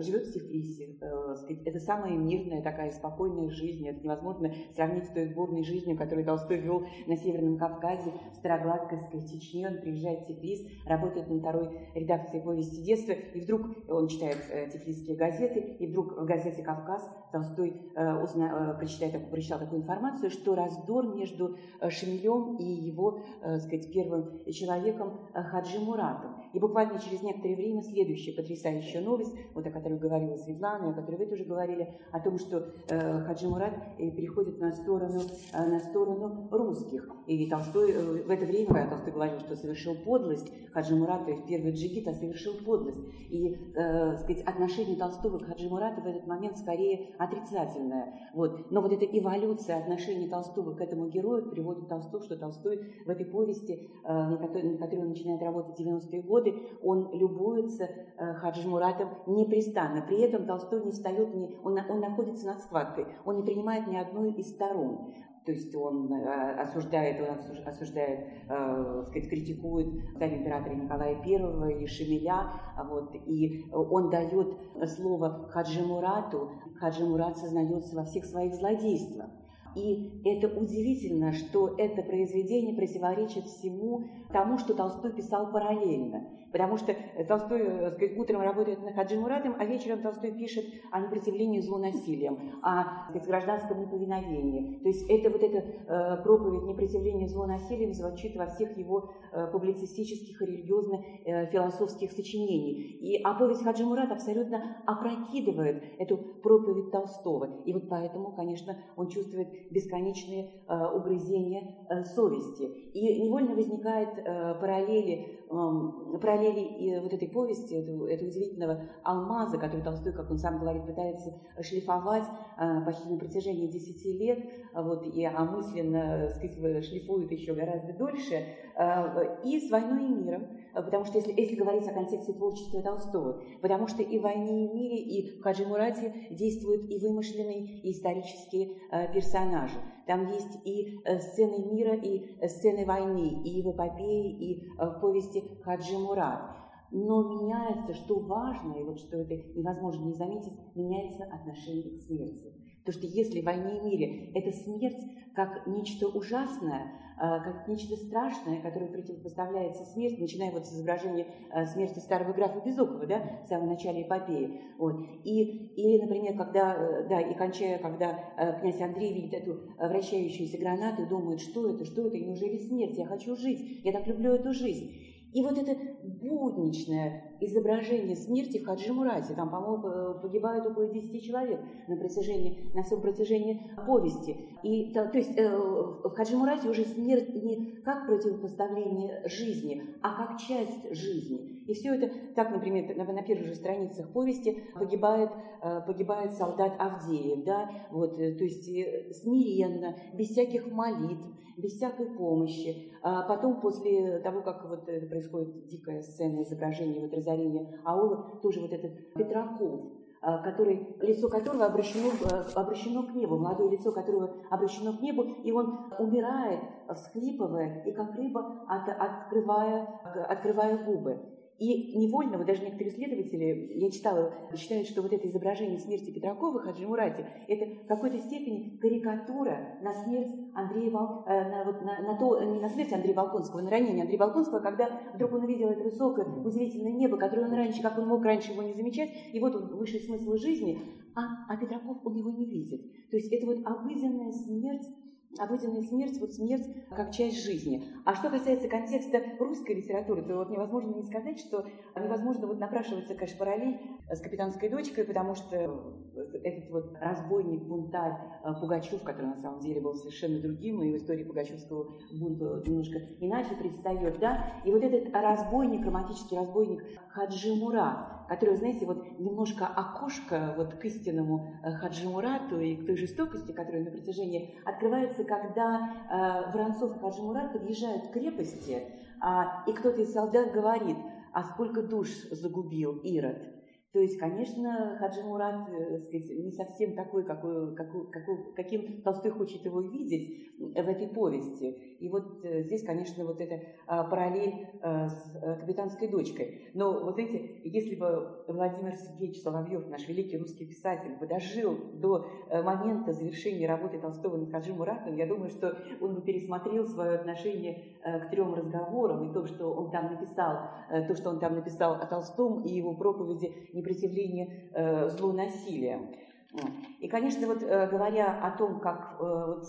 живет в Тифлисе. Э, это самая мирная, такая спокойная жизнь. Это невозможно сравнить с той бурной жизнью, которую Толстой вел на Северном Кавказе, в Старогладковской Чечне. Он приезжает в Тифлис, работает на второй редакции повести детства, и вдруг он читает э, тифлисские газеты, и вдруг в газете «Кавказ» Толстой узна, прочитает, прочитал такую информацию, что раздор между Шамилем и его, сказать, первым человеком Хаджи Муратом. И буквально через некоторое время следующая потрясающая новость вот о которой говорила Светлана, о которой вы тоже говорили, о том, что э, Хаджи Мурат э, переходит на сторону, э, на сторону русских. И Толстой э, в это время, когда Толстой говорил, что совершил подлость, Хаджи Мурат, то есть первый джигит, а совершил подлость. И, э, сказать, отношение Толстого к Хаджи Мурату в этот момент скорее отрицательное. Вот. Но вот эта эволюция отношений Толстого к этому герою приводит Толстого, что Толстой в этой повести, э, на, которой, на которой он начинает работать в 90-е годы, он любуется э, Хаджи Муратом не непрестанно. При этом Толстой не встает, не, он, он находится над схваткой, он не принимает ни одной из сторон. То есть он э, осуждает, он осуждает, э, сказать, критикует царя императора Николая I и Шемеля, вот, и он дает слово Хаджи Мурату, Хаджи Мурат сознается во всех своих злодействах. И это удивительно, что это произведение противоречит всему тому, что Толстой писал параллельно. Потому что Толстой э, сказать, утром работает над Хаджи Муратом, а вечером Толстой пишет о непротивлении злу насилием, о сказать, гражданском неповиновении. То есть это вот эта э, проповедь непротивления злу насилием звучит во всех его э, публицистических и религиозно-философских э, сочинениях. И а повесть Хаджи Мурат абсолютно опрокидывает эту проповедь Толстого. И вот поэтому, конечно, он чувствует бесконечные э, угрызения э, совести. И невольно возникает э, параллели, э, параллели и вот этой повести, этого, удивительного алмаза, который Толстой, как он сам говорит, пытается шлифовать э, почти на протяжении 10 лет, вот, и а мысленно, сказать, шлифует еще гораздо дольше, э, и с «Войной и миром», потому что если, если говорить о контексте творчества Толстого, потому что и в «Войне и мире», и в Хаджи Мурате действуют и вымышленные, и исторические э, персонажи. Там есть и э, сцены мира, и э, сцены войны, и в эпопее, и э, в повести Хаджи Мурат. Но меняется, что важно, и вот что это невозможно не заметить, меняется отношение к смерти. Потому что если в «Войне и мире» это смерть как нечто ужасное, как нечто страшное, которое противопоставляется смерти, начиная вот с изображения смерти старого графа Безухова, да, в самом начале эпопеи. Вот. И, или, например, когда, да, и кончая, когда князь Андрей видит эту вращающуюся гранату и думает, что это, что это, неужели смерть, я хочу жить, я так люблю эту жизнь. И вот это будничное изображение смерти в Хаджи Мурате, там, по-моему, погибает около 10 человек на, протяжении, на всем протяжении повести. И, то, то есть э, в Хаджи Мурате уже смерть не как противопоставление жизни, а как часть жизни. И все это, так, например, на, на первых же страницах повести погибает, э, погибает солдат Авдеев, да, вот, э, то есть э, смиренно, без всяких молитв, без всякой помощи. А потом, после того, как вот происходит дикая сцена изображения вот разорения аула, тоже вот этот Петраков, а, который, лицо которого обращено, обращено к небу, молодое лицо которого обращено к небу, и он умирает, всхлипывая, и как рыба от, открывая, открывая губы. И невольно, вот даже некоторые исследователи, я читала, считают, что вот это изображение смерти Петракова Хаджи Мурати, это в какой-то степени карикатура на смерть Андрея Вол... э, на, вот, на, на то, не на смерть Андрея Волконского, на ранение Андрея Волконского, когда вдруг он увидел это высокое, удивительное небо, которое он раньше, как он мог раньше его не замечать, и вот он высший смысл жизни, а, а Петраков он его не видит. То есть это вот обыденная смерть обыденная смерть, вот смерть как часть жизни. А что касается контекста русской литературы, то вот невозможно не сказать, что невозможно вот напрашиваться, конечно, параллель с «Капитанской дочкой», потому что этот вот разбойник, бунтарь э, Пугачев, который на самом деле был совершенно другим, и в истории Пугачевского бунта немножко иначе предстает, да, и вот этот разбойник, романтический разбойник Хаджи Мурат, который, знаете, вот немножко окошко вот к истинному э, Хаджи Мурату и к той жестокости, которая на протяжении открывается, когда э, Воронцов и Хаджи подъезжают к крепости, э, и кто-то из солдат говорит, а сколько душ загубил Ирод. То есть, конечно, Хаджи Мурат э, сказать, не совсем такой, какой, какой, какой, каким Толстой хочет его видеть в этой повести. И вот э, здесь, конечно, вот эта а, параллель с капитанской дочкой. Но вот знаете, если бы Владимир Сергеевич Соловьев, наш великий русский писатель, бы дожил до момента завершения работы Толстого над Хаджи Муратом, я думаю, что он бы пересмотрел свое отношение к трем разговорам и то, что он там написал, то, что он там написал о Толстом и его проповеди непротивления э, злу насилия. И, конечно, вот э, говоря о том, как э, вот,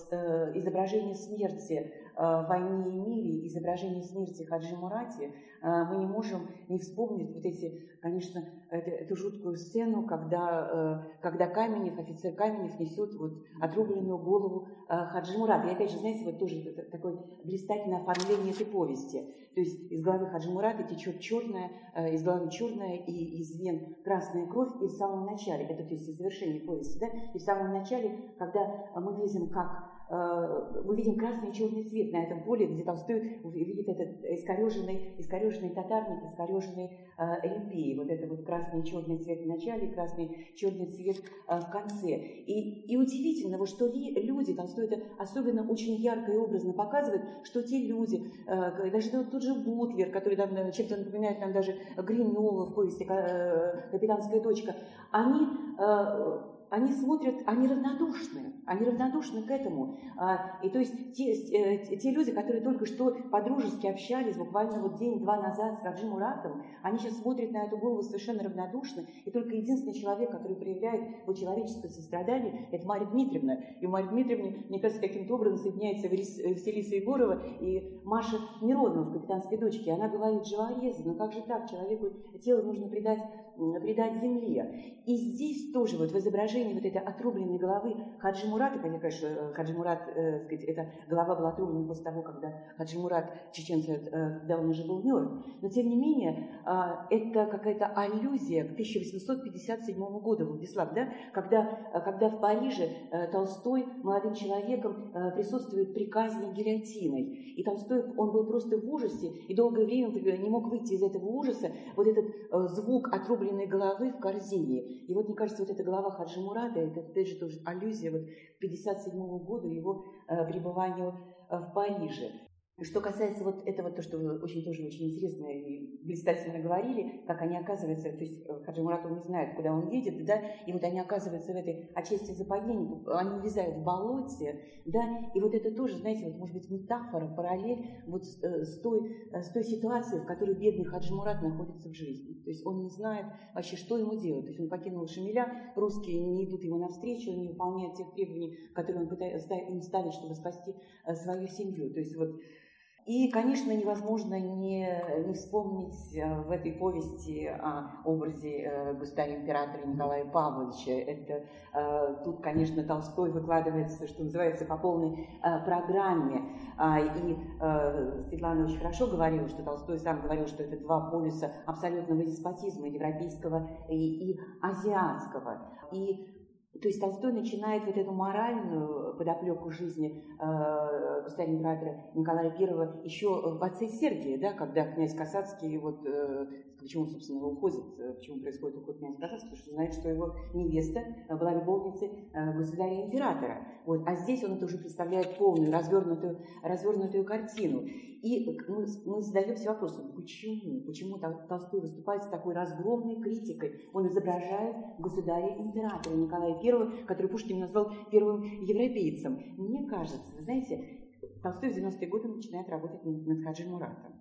изображение смерти в «Войне и мире», изображение смерти Хаджи Мурати, мы не можем не вспомнить вот эти, конечно, эту, эту жуткую сцену, когда, когда Каменев, офицер Каменев несет вот отрубленную голову Хаджи Мурата. И опять же, знаете, вот тоже такое блистательное оформление этой повести. То есть из головы Хаджи Мурата течет черная, из головы черная и из вен красная кровь, и в самом начале, это то есть из завершения повести, да, и в самом начале, когда мы видим, как э, мы видим красный и черный цвет на этом поле, где Толстой видит этот искореженный, искореженный татарник, искореженный э, эльпей. Вот это вот красный и черный цвет в начале, красный черный цвет э, в конце. И, и удивительно, вот, что ли, люди, Толстой это особенно очень ярко и образно показывает, что те люди, э, даже тот же Бутлер, который там, чем-то напоминает нам даже Гринева в повести «Капитанская дочка», они они смотрят, они равнодушны, они равнодушны к этому. А, и то есть те, э, те люди, которые только что подружески общались, буквально вот день-два назад с Раджи Муратом, они сейчас смотрят на эту голову совершенно равнодушно, и только единственный человек, который проявляет вот человеческое сострадание, это Марья Дмитриевна. И у Марьи Дмитриевны, мне кажется, каким-то образом соединяется Василиса Егорова и Маша Миронова в «Капитанской дочке». Она говорит, живорезы, ну как же так, человеку тело нужно придать, придать земле. И здесь тоже вот в изображении вот этой отрубленной головы Хаджи Мурата, конечно, Хаджи Мурат, э, сказать, эта голова была отрублена после того, когда Хаджи Мурат, чеченцы, э, когда он уже был мертв. Но тем не менее, э, это какая-то аллюзия к 1857 году, Владислав, да, когда, э, когда в Париже э, Толстой молодым человеком э, присутствует при казни гильотиной. И Толстой, он был просто в ужасе, и долгое время не мог выйти из этого ужаса. Вот этот э, звук отрубленной головы в корзине. И вот, мне кажется, вот эта голова Хаджи Мурада, это опять же тоже аллюзия вот, к 1957 году его э, пребыванию в Париже. Что касается вот этого, то, что вы очень тоже очень интересно и блистательно говорили, как они оказываются, то есть э, Хаджи Муратов не знает, куда он едет, да, и вот они оказываются в этой отчасти западне, они увязают в болоте, да, и вот это тоже, знаете, вот может быть метафора, параллель вот с, э, с, той, э, с той ситуацией, в которой бедный Хаджи Мурат находится в жизни. То есть он не знает вообще, что ему делать. То есть он покинул Шамиля, русские не идут ему навстречу, не выполняют тех требований, которые он пытается им ставить, чтобы спасти свою семью. То есть вот и, конечно, невозможно не, не вспомнить э, в этой повести о образе э, государя-императора Николая Павловича. Это, э, тут, конечно, Толстой выкладывается, что называется, по полной программе. А, и Светлана очень хорошо говорила, что Толстой сам говорил, что это два полюса абсолютного деспотизма, европейского и, и азиатского. И то есть Толстой начинает вот эту моральную подоплеку жизни э, государя-императора Николая I еще в отце Сергия, да, когда князь Касацкий, вот, э, почему, собственно, уходит, э, почему происходит уход князя Касацкого, потому что знает, что его невеста была любовницей э, государя-императора. Вот, а здесь он это уже представляет полную, развернутую, развернутую картину. И мы, мы задаемся вопросом, почему? Почему Толстой выступает с такой разгромной критикой? Он изображает государя-императора Николая I, который Пушкин назвал первым европейцем. Мне кажется, вы знаете, Толстой в 90-е годы начинает работать над Хаджи Муратом.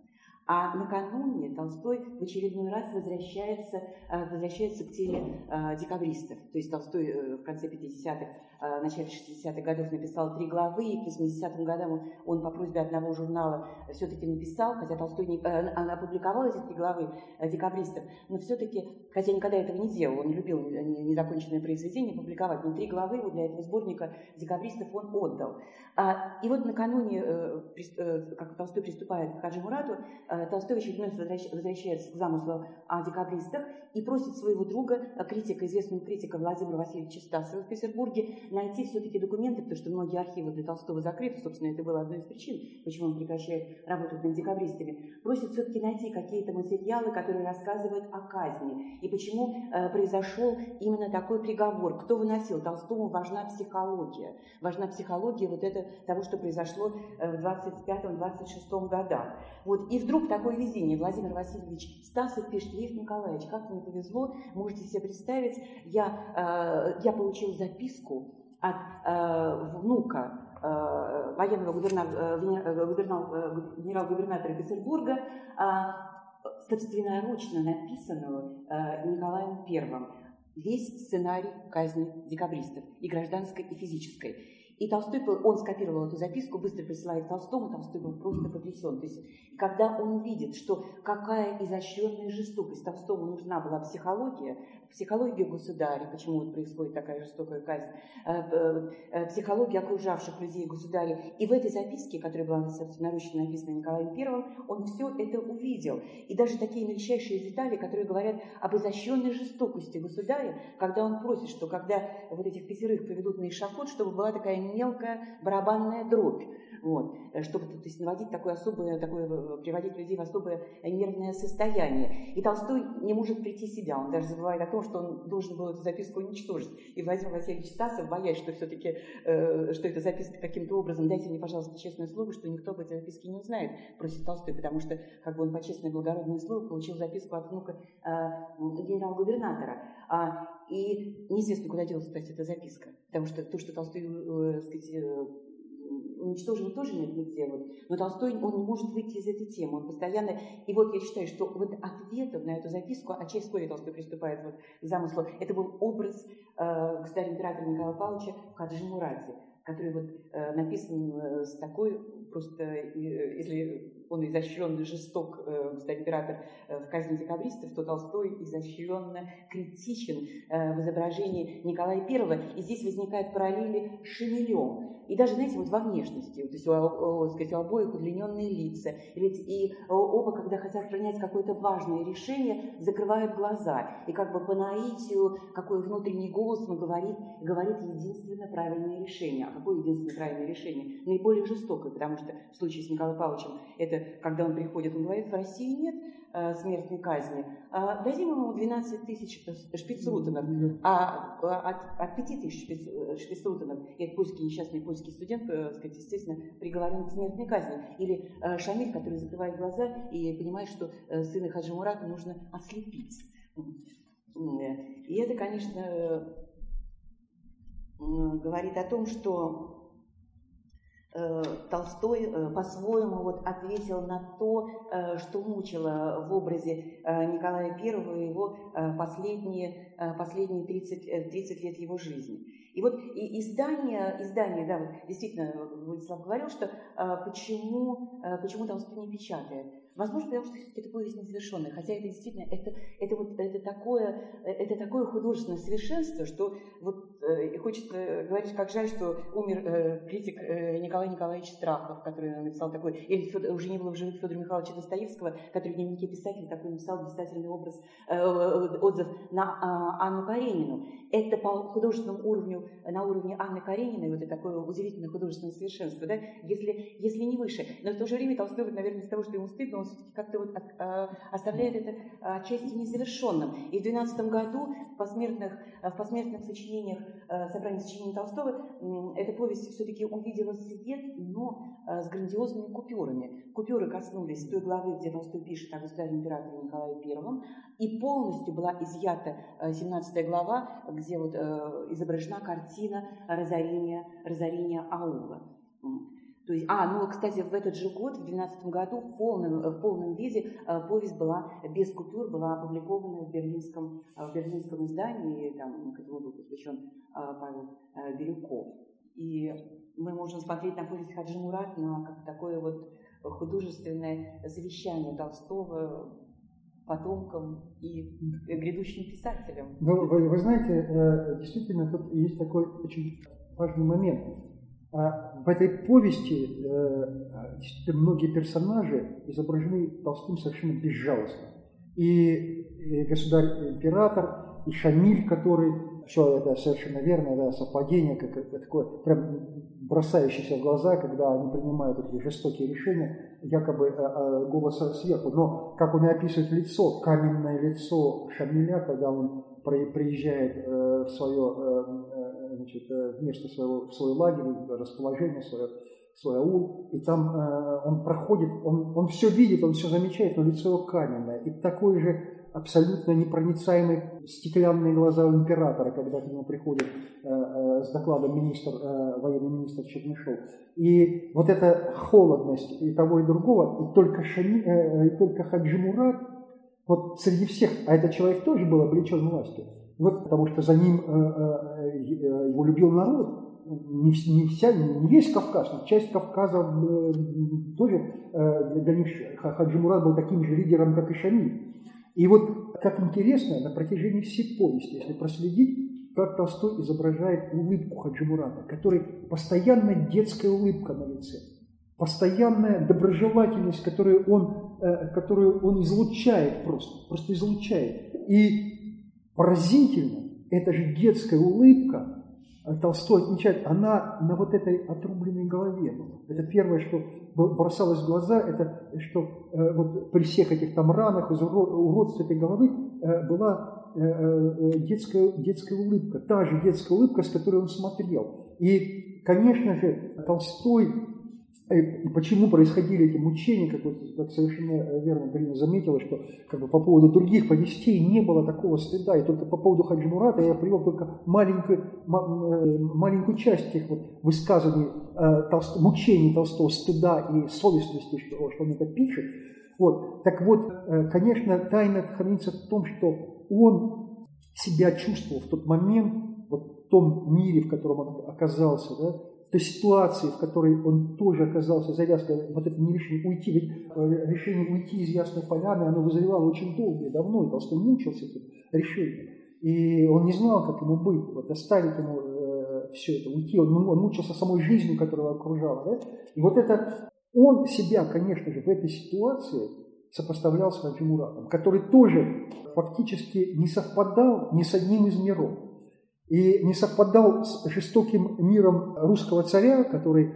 А накануне Толстой в очередной раз возвращается, э, возвращается к теме э, декабристов. То есть Толстой э, в конце 50-х Э, в начале 60-х годов написал три главы, и к 80-м годам он по просьбе одного журнала все-таки написал, хотя Толстой не, э, опубликовал эти три главы декабристов, но все-таки, хотя никогда этого не делал, он любил незаконченные произведения публиковать, но три главы для этого сборника декабристов он отдал. А, и вот накануне, как Толстой приступает к Хаджи Мурату, Толстой в очередной раз возвращается к замыслу о декабристах и просит своего друга, критика, известного критика Владимира Васильевича Стасова в Петербурге, найти все-таки документы, потому что многие архивы для Толстого закрыты, собственно, это было одной из причин, почему он прекращает работать над декабристами, просит все-таки найти какие-то материалы, которые рассказывают о казни, и почему э, произошел именно такой приговор, кто выносил. Толстому важна психология, важна психология вот это, того, что произошло э, в 25-26 годах. Вот. И вдруг такое везение. Владимир Васильевич Стасов пишет, Лев Николаевич, как мне повезло, можете себе представить, я, э, я получил записку от э, внука э, военного губернатора, генерал-губернатора Петербурга, э, собственноручно написанную Николаем Первым весь сценарий казни декабристов и гражданской, и физической. И Толстой, он скопировал эту записку, быстро присылает Толстому, Толстой был просто потрясен. То есть, когда он видит, что какая изощренная жестокость Толстому нужна была психология, психология государя, почему вот происходит такая жестокая казнь, э, э, психология окружавших людей государя. И в этой записке, которая была собственноручно написана Николаем Первым, он все это увидел. И даже такие мельчайшие детали, которые говорят об изощренной жестокости государя, когда он просит, что когда вот этих пятерых поведут на эшафот, чтобы была такая мелкая барабанная дробь. Вот, э, чтобы то есть, наводить такое особое, такое, э, приводить людей в особое нервное состояние. И Толстой не может прийти в себя, он даже забывает о том, что он должен был эту записку уничтожить. И Владимир Васильевич Стасов, боясь, что все-таки, э, что эта записка каким-то образом, дайте мне, пожалуйста, честное слово, что никто об этой записке не узнает, просит Толстой, потому что, как бы он по честное благородное слово получил записку от внука э, генерал-губернатора. А, и неизвестно, куда делась, кстати, эта записка. Потому что то, что Толстой, э, сказать, э, уничтожил тоже нигде. Вот. Но Толстой, он не может выйти из этой темы. Он постоянно... И вот я считаю, что вот ответом на эту записку, а через вскоре Толстой приступает вот к замыслу, это был образ э, государя-императора Николая Павловича Хаджи Муради, который вот э, написан э, с такой просто, э, если он изощренно жесток, э, император, э, в казни декабристов, то Толстой изощренно критичен э, в изображении Николая I. И здесь возникают параллели с Шемелем. И даже, знаете, вот во внешности, то есть у, сказать, у обоих удлиненные лица. Ведь и оба, когда хотят принять какое-то важное решение, закрывают глаза. И как бы по наитию, какой внутренний голос ему говорит, говорит единственное правильное решение. А какое единственное правильное решение? Наиболее жестокое, потому что в случае с Николаем Павловичем это когда он приходит, он говорит, в России нет э, смертной казни. А, дадим ему 12 тысяч шпицрутенов, а, а от, от 5 тысяч шпиц, э, шпицрутенов, и польский несчастный польский студент, э, сказать, естественно, приговорен к смертной казни. Или э, Шамиль, который закрывает глаза и понимает, что э, сына Хаджи Мурата нужно ослепить. И это, конечно, э, говорит о том, что Э, Толстой э, по-своему вот ответил на то, э, что мучило в образе Николая I его последние, последние 30, 30 лет его жизни. И вот и издание, издание, да, вот действительно, Владислав говорил, что почему, почему Толстой не печатает. Возможно, потому что все-таки это повесть незавершенная, хотя это действительно, это, это, вот, это, такое, это такое художественное совершенство, что вот э, хочется говорить, как жаль, что умер э, критик э, Николай Николаевич Страхов, который написал такой, или Федор, уже не было в живых Федора Михайловича Достоевского, который в дневнике писателя такой написал блистательный образ, э, отзыв на э, Анну Каренину. Это по художественному уровню, на уровне Анны Карениной, вот это такое удивительное художественное совершенство, да, если, если не выше. Но в то же время Толстой, наверное, из того, что ему стыдно, он все-таки как-то вот а, оставляет это отчасти незавершенным. И в 12 году в посмертных, в посмертных сочинениях, э, собрании сочинений Толстого, эта повесть все-таки увидела свет, но э, с грандиозными купюрами. Купюры коснулись той главы, где Толстой пишет о государе императоре Николае I, и полностью была изъята 17 э, глава, где вот изображена картина разорения, разорения аула. То есть, а, ну, кстати, в этот же год, в 2012 году, в полном, в полном виде э, повесть была без купюр, была опубликована в берлинском, э, в берлинском издании, там, к этому был посвящен э, Павел Бирюков. И мы можем смотреть на повесть Хаджи Мурат на как такое вот художественное завещание Толстого потомкам и грядущим писателям. Ну, вы, вы знаете, действительно, тут есть такой очень важный момент. А в этой повести э, действительно многие персонажи изображены Толстым совершенно безжалостно. И, государь-император, и Шамиль, который, все это совершенно верно, да, совпадение, как это такое, прям бросающееся в глаза, когда они принимают такие жестокие решения, якобы э, э, голоса сверху. Но, как он и описывает лицо, каменное лицо Шамиля, когда он приезжает в свое значит, э, место своего, в свой лагерь, расположение, свое, свой аул, и там э, он проходит, он, он все видит, он все замечает, но лицо его каменное. И такой же абсолютно непроницаемые стеклянные глаза у императора, когда к нему приходит э, э, с докладом министр, э, военный министр Чернышов. И вот эта холодность и того, и другого, и только, Шани, э, и только Хаджи Мурат, вот среди всех, а этот человек тоже был облечен властью, вот, потому что за ним э, э, э, его любил народ, не, не, вся, не весь Кавказ, но часть Кавказа тоже для них Хаджи Мурат был таким же лидером, как и Шамиль. И вот, как интересно, на протяжении всей повести, если проследить, как Толстой изображает улыбку Хаджи Мурата, который постоянно детская улыбка на лице, постоянная доброжелательность, которую он, которую он излучает просто, просто излучает. И Поразительно, это же детская улыбка Толстой отмечает, она на вот этой отрубленной голове. Это первое, что бросалось в глаза, это что э, вот при всех этих там ранах, уродстве этой головы э, была э, детская, детская улыбка, та же детская улыбка, с которой он смотрел. И, конечно же, Толстой Э, почему происходили эти мучения, как, вот, как совершенно верно Галина заметила, что как бы, по поводу других повестей не было такого стыда, и только по поводу Хаджи Мурата я привел только маленькую, э, маленькую часть тех вот высказываний э, Толст... мучений Толстого, стыда и совестности, что, что он это пишет. Вот. Так вот, э, конечно, тайна хранится в том, что он себя чувствовал в тот момент, вот в том мире, в котором он оказался, да, той ситуации, в которой он тоже оказался, завязка, вот это не решение уйти, ведь э, решение уйти из Ясной Поляны, оно вызревало очень долго и давно, и Толстой мучился этим решением. И он не знал, как ему быть, вот оставить ему э, все это, уйти. Он, он мучился самой жизнью, которая его окружала. Да? И вот это, он себя, конечно же, в этой ситуации сопоставлял с Хаджи который тоже фактически не совпадал ни с одним из миров и не совпадал с жестоким миром русского царя, который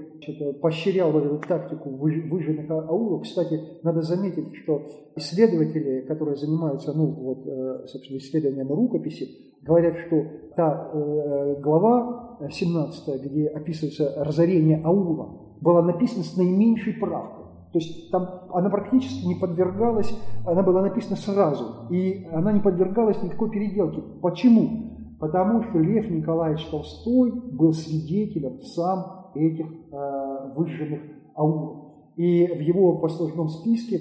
поощрял вот эту тактику выжженных аулов. Кстати, надо заметить, что исследователи, которые занимаются, ну, вот, э, собственно, исследованием рукописи, говорят, что та э, глава 17, где описывается разорение аула, была написана с наименьшей правкой. То есть там она практически не подвергалась, она была написана сразу, и она не подвергалась никакой переделке. Почему? Потому что Лев Николаевич Толстой был свидетелем сам этих э, выжженных аулов. И в его послужном списке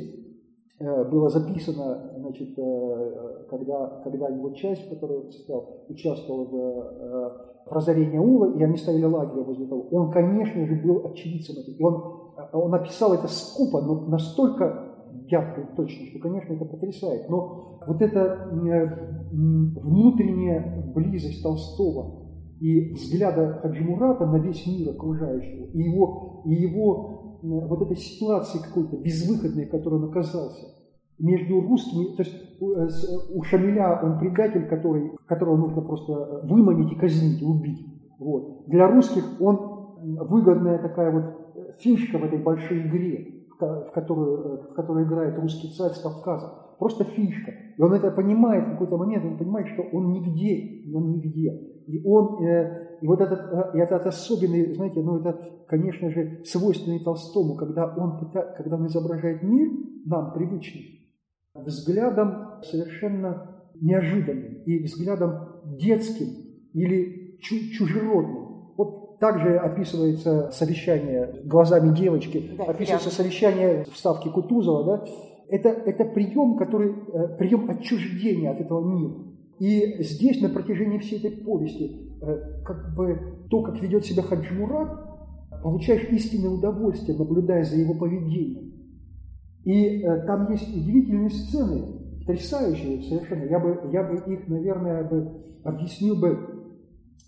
э, было записано, значит, э, когда, когда его часть, в которой он состоял, участвовала в, э, в разорении аула, и они ставили лагерь возле того, он, конечно же, был очевидцем этого. И он, он написал это скупо, но настолько ярко и точно, что, конечно, это потрясает. Но вот эта внутренняя близость Толстого и взгляда Хаджимурата на весь мир окружающего, и его, и его вот этой ситуации какой-то безвыходной, в которой он оказался, между русскими, то есть э, у Шамиля он предатель, который, которого нужно просто выманить и казнить, и убить. Вот. Для русских он выгодная такая вот фишка в этой большой игре в которую, в которую играет русский царь с Кавказа. Просто фишка. И он это понимает в какой-то момент, он понимает, что он нигде, он нигде. И он, э, и вот этот, э, этот особенный, знаете, ну это, конечно же, свойственный Толстому, когда он, когда он изображает мир, нам привычный, взглядом совершенно неожиданным и взглядом детским или чужеродным также описывается совещание глазами девочки, да, описывается совещание вставки Кутузова, да, это, это прием, который, э, прием отчуждения от этого мира. И здесь на протяжении всей этой повести, э, как бы то, как ведет себя Хаджи Мурат, получаешь истинное удовольствие, наблюдая за его поведением. И э, там есть удивительные сцены, потрясающие совершенно. Я бы, я бы их, наверное, бы объяснил бы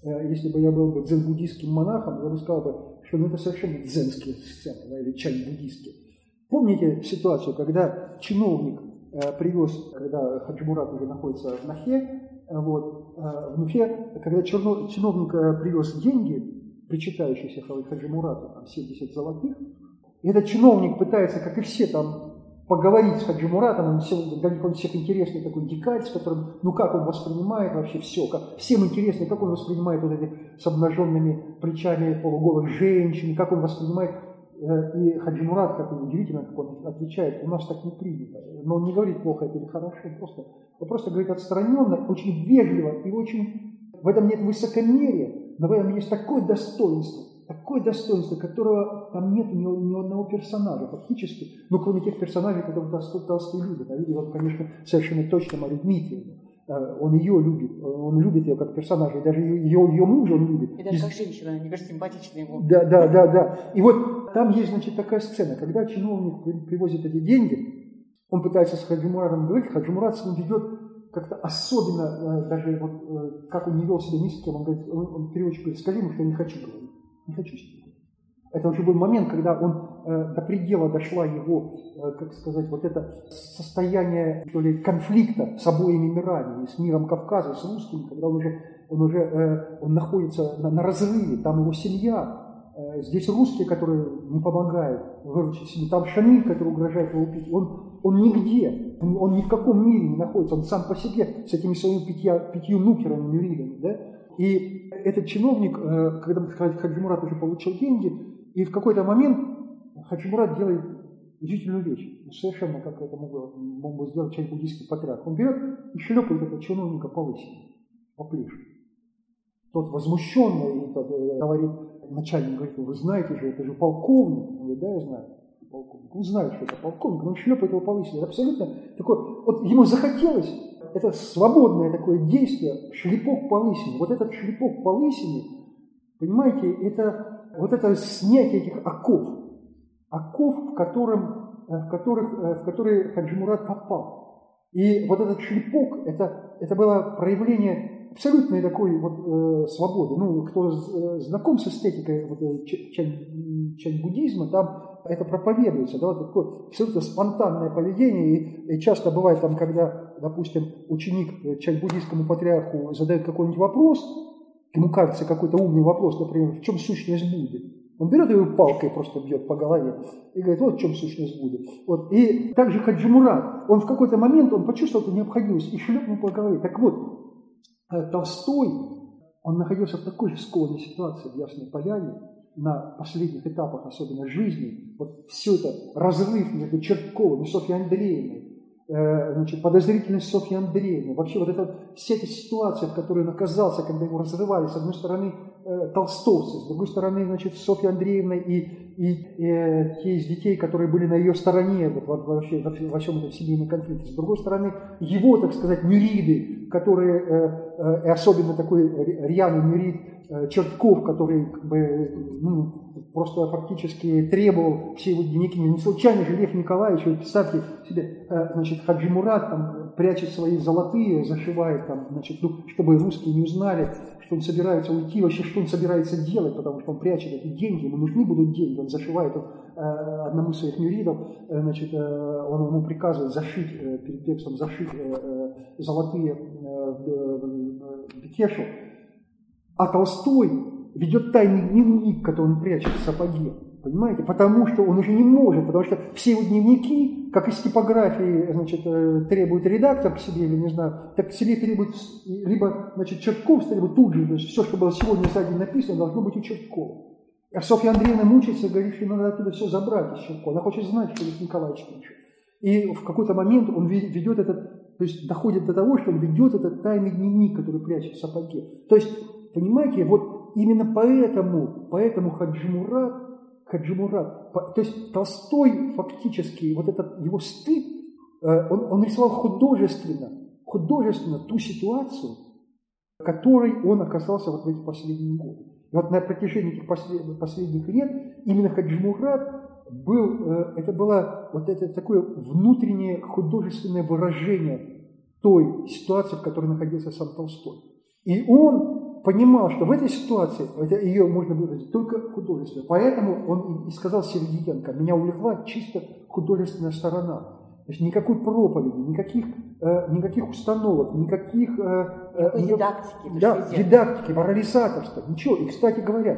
если бы я был бы дзен-буддийским монахом, я бы сказал бы, что ну, это совершенно дзенские сцены, да, или чай-буддийские. Помните ситуацию, когда чиновник э, привез, когда Хаджимурат уже находится в Нахе, э, вот, э, в Нухе, когда черно, чиновник э, привез деньги, причитающиеся Хаджимурату, там 70 золотых, и этот чиновник пытается, как и все там поговорить с Хаджи Муратом, он все, для них он всех интересный такой дикарь, с которым, ну как он воспринимает вообще все, как, всем интересно, как он воспринимает вот эти с обнаженными плечами полуголых женщин, как он воспринимает, э, и Хаджи Мурат, как удивительно, как он отвечает, у нас так не принято, но он не говорит плохо это или хорошо, просто, он просто говорит отстраненно, очень вежливо и очень, в этом нет высокомерия, но в этом есть такое достоинство, такое достоинство, которого там нет ни, ни одного персонажа фактически, ну, кроме тех персонажей, которых Толстой, Толстой любит. А видел он, конечно, совершенно точно Марию Дмитриевну. Э, он ее любит, он любит ее как персонажа, и даже ее, ее мужа он любит. И даже как женщина, они даже симпатичны ему. Да, да, да, да. И вот там есть, значит, такая сцена, когда чиновник привозит эти деньги, он пытается с Хаджимуратом говорить, Хаджимурат с ним ведет как-то особенно, э, даже вот э, как он не вел себя ни с кем, он говорит, он, он переводчик говорит, скажи ему, что я не хочу говорить не хочу с Это уже был момент, когда он э, до предела дошла его, э, как сказать, вот это состояние что ли, конфликта с обоими мирами, с миром Кавказа, с русским, когда он уже, он уже э, он находится на, на разрыве, там его семья, э, здесь русские, которые не помогают выручить семью, там Шамиль, который угрожает его убить, он, он нигде, он, ни в каком мире не находится, он сам по себе с этими своими пятья, пятью нукерами, мюридами, да, и этот чиновник, э, когда Хаджимурат уже получил деньги, и в какой-то момент Хаджимурат делает удивительную вещь, совершенно как это мог бы, мог бы сделать человек буддийский патриарх. Он берет и шлепает этого чиновника по лысине, по плечу. Тот возмущенный тот, э, говорит, начальник говорит, вы знаете же, это же полковник. Он говорит, да, я знаю, полковник. Он знает, что это полковник, он шлепает его по лысине. Это абсолютно такой, вот ему захотелось это свободное такое действие, шлепок по лысине. Вот этот шлепок по лысине, понимаете, это вот это снятие этих оков, оков, в, котором, э, в, которых, э, в которые Хаджимурат попал. И вот этот шлепок, это, это было проявление абсолютной такой вот э, свободы. Ну, кто э, знаком с эстетикой вот, чань, чань там это проповедуется, да, вот такое абсолютно спонтанное поведение, и, и часто бывает там, когда, допустим, ученик э, чань-буддийскому патриарху задает какой-нибудь вопрос, ему кажется какой-то умный вопрос, например, в чем сущность Будды, он берет его палкой просто бьет по голове и говорит, вот в чем сущность Будды. Вот. И также Хаджимурат, он в какой-то момент, он почувствовал эту необходимость и шлепнул по голове. Так вот, э, Толстой, он находился в такой же скованной ситуации в Ясной Поляне, на последних этапах, особенно жизни, вот все это разрыв между Чертковым и Софьей Андреевной, э, значит, подозрительность Софьи Андреевны, вообще вот эта, вся эта ситуация, в которой он оказался, когда его разрывали, с одной стороны, э, толстовцы, с другой стороны, значит, Софья Андреевна и, и, и э, те из детей, которые были на ее стороне вот, вообще во, во всем этом семейном конфликте, с другой стороны, его, так сказать, мюриды, которые, э, э, особенно такой рьяный мюрид, Э, Чертков, который как бы, ну, просто фактически требовал все его дневники. Не случайно же Лев Николаевич, вы представьте себе, значит, Хаджи Мурат там прячет свои золотые, зашивает там, значит, ну, чтобы русские не узнали, что он собирается уйти, вообще что он собирается делать, потому что он прячет эти деньги, ему нужны будут деньги, он зашивает он, э, одному из своих мюридов, значит, он ему приказывает зашить, перед текстом зашить золотые в бекешу, а Толстой ведет тайный дневник, который он прячет в сапоге. Понимаете? Потому что он уже не может, потому что все его дневники, как из типографии, значит, э, требует редактор к себе, или не знаю, так к себе требует либо, значит, Чертков, либо тут же, значит, все, что было сегодня за день написано, должно быть у Черткова. А Софья Андреевна мучается, говорит, что надо оттуда все забрать из Черткова. Она хочет знать, что Лев Николаевич пишет. И в какой-то момент он ведет этот, то есть доходит до того, что он ведет этот тайный дневник, который прячет в сапоге. То есть Понимаете, вот именно поэтому, поэтому Хаджимурат, Хаджимурат, то есть Толстой фактически, вот этот его стыд, э, он, он рисовал художественно, художественно ту ситуацию, в которой он оказался вот в эти последние годы. И вот на протяжении этих послед, последних лет именно Хаджимурат был, э, это было вот это такое внутреннее художественное выражение той ситуации, в которой находился сам Толстой. И он понимал, что в этой ситуации ее можно выразить только художественно. Поэтому он и сказал Сергеенко, меня увлекла чисто художественная сторона. То есть никакой проповеди, никаких, э, никаких установок, никаких... Э, э, дидактики. Да, дидактики, морализаторства, ничего. И, кстати говоря,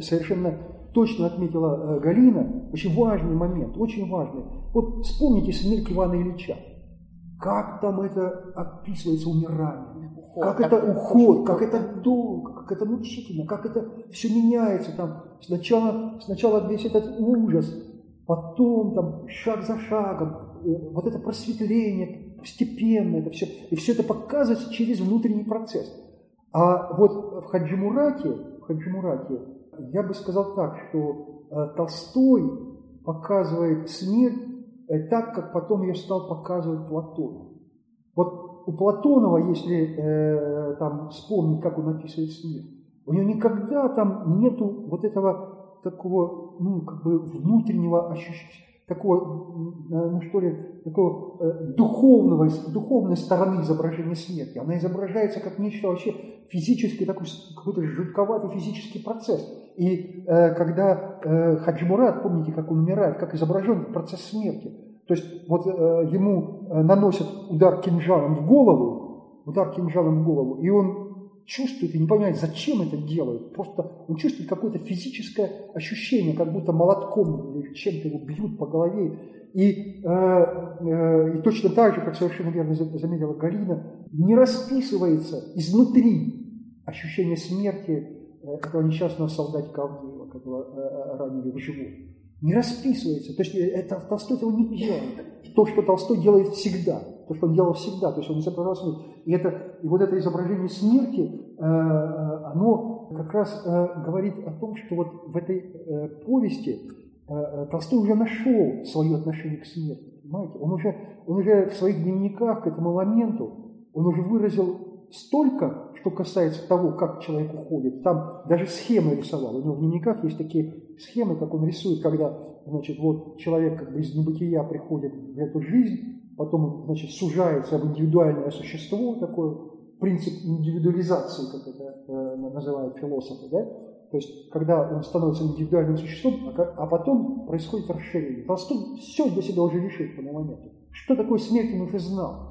совершенно точно отметила э, Галина, очень важный момент, очень важный. Вот вспомните смерть Ивана Ильича. Как там это описывается умирание? Уход, как это уход, как это долго, как это мучительно, как это все меняется там. Сначала, сначала весь этот ужас, потом там шаг за шагом, э, вот это просветление постепенно, это все, и все это показывается через внутренний процесс. А вот в Хаджимурате, в Хаджимурате я бы сказал так, что э, Толстой показывает смерть э, так, как потом ее стал показывать Платон. Вот у Платонова, если э, там вспомнить, как он описывает смерть, у него никогда там нету вот этого такого, ну, как бы внутреннего ощущения, такого, ну что ли, такого э, духовного, духовной стороны изображения смерти. Она изображается как нечто вообще физически, такой какой-то жутковатый физический процесс. И э, когда э, Хаджимурат, помните, как он умирает, как изображен процесс смерти. То есть вот э, ему э, наносят удар кинжалом в голову, удар кинжалом в голову, и он чувствует и не понимает, зачем это делают. Просто он чувствует какое-то физическое ощущение, как будто молотком или чем-то его бьют по голове. И, э, э, и точно так же, как совершенно верно заметила Галина, не расписывается изнутри ощущение смерти э, этого несчастного солдатика Авдеева, которого э, ранили в живот. Не расписывается. То есть э, это, Толстой этого не делает. То, что Толстой делает всегда – то, что он делал всегда, то есть он изображал смерть. И, это, и вот это изображение смерти, э, э, оно как раз говорит о том, что вот в этой повести Толстой уже нашел свое отношение к смерти, понимаете? Он уже, он уже в своих дневниках к этому моменту, он уже выразил столько, что касается того, как человек уходит. Там даже схемы рисовал. У него в дневниках есть такие схемы, как он рисует, когда значит, вот человек как бы из небытия приходит в эту жизнь, потом значит, сужается в индивидуальное существо, такой принцип индивидуализации, как это э, называют философы, да? То есть, когда он становится индивидуальным существом, а, а потом происходит расширение. Толстой все для себя уже решил тому моменту. Что такое смерть, он уже знал.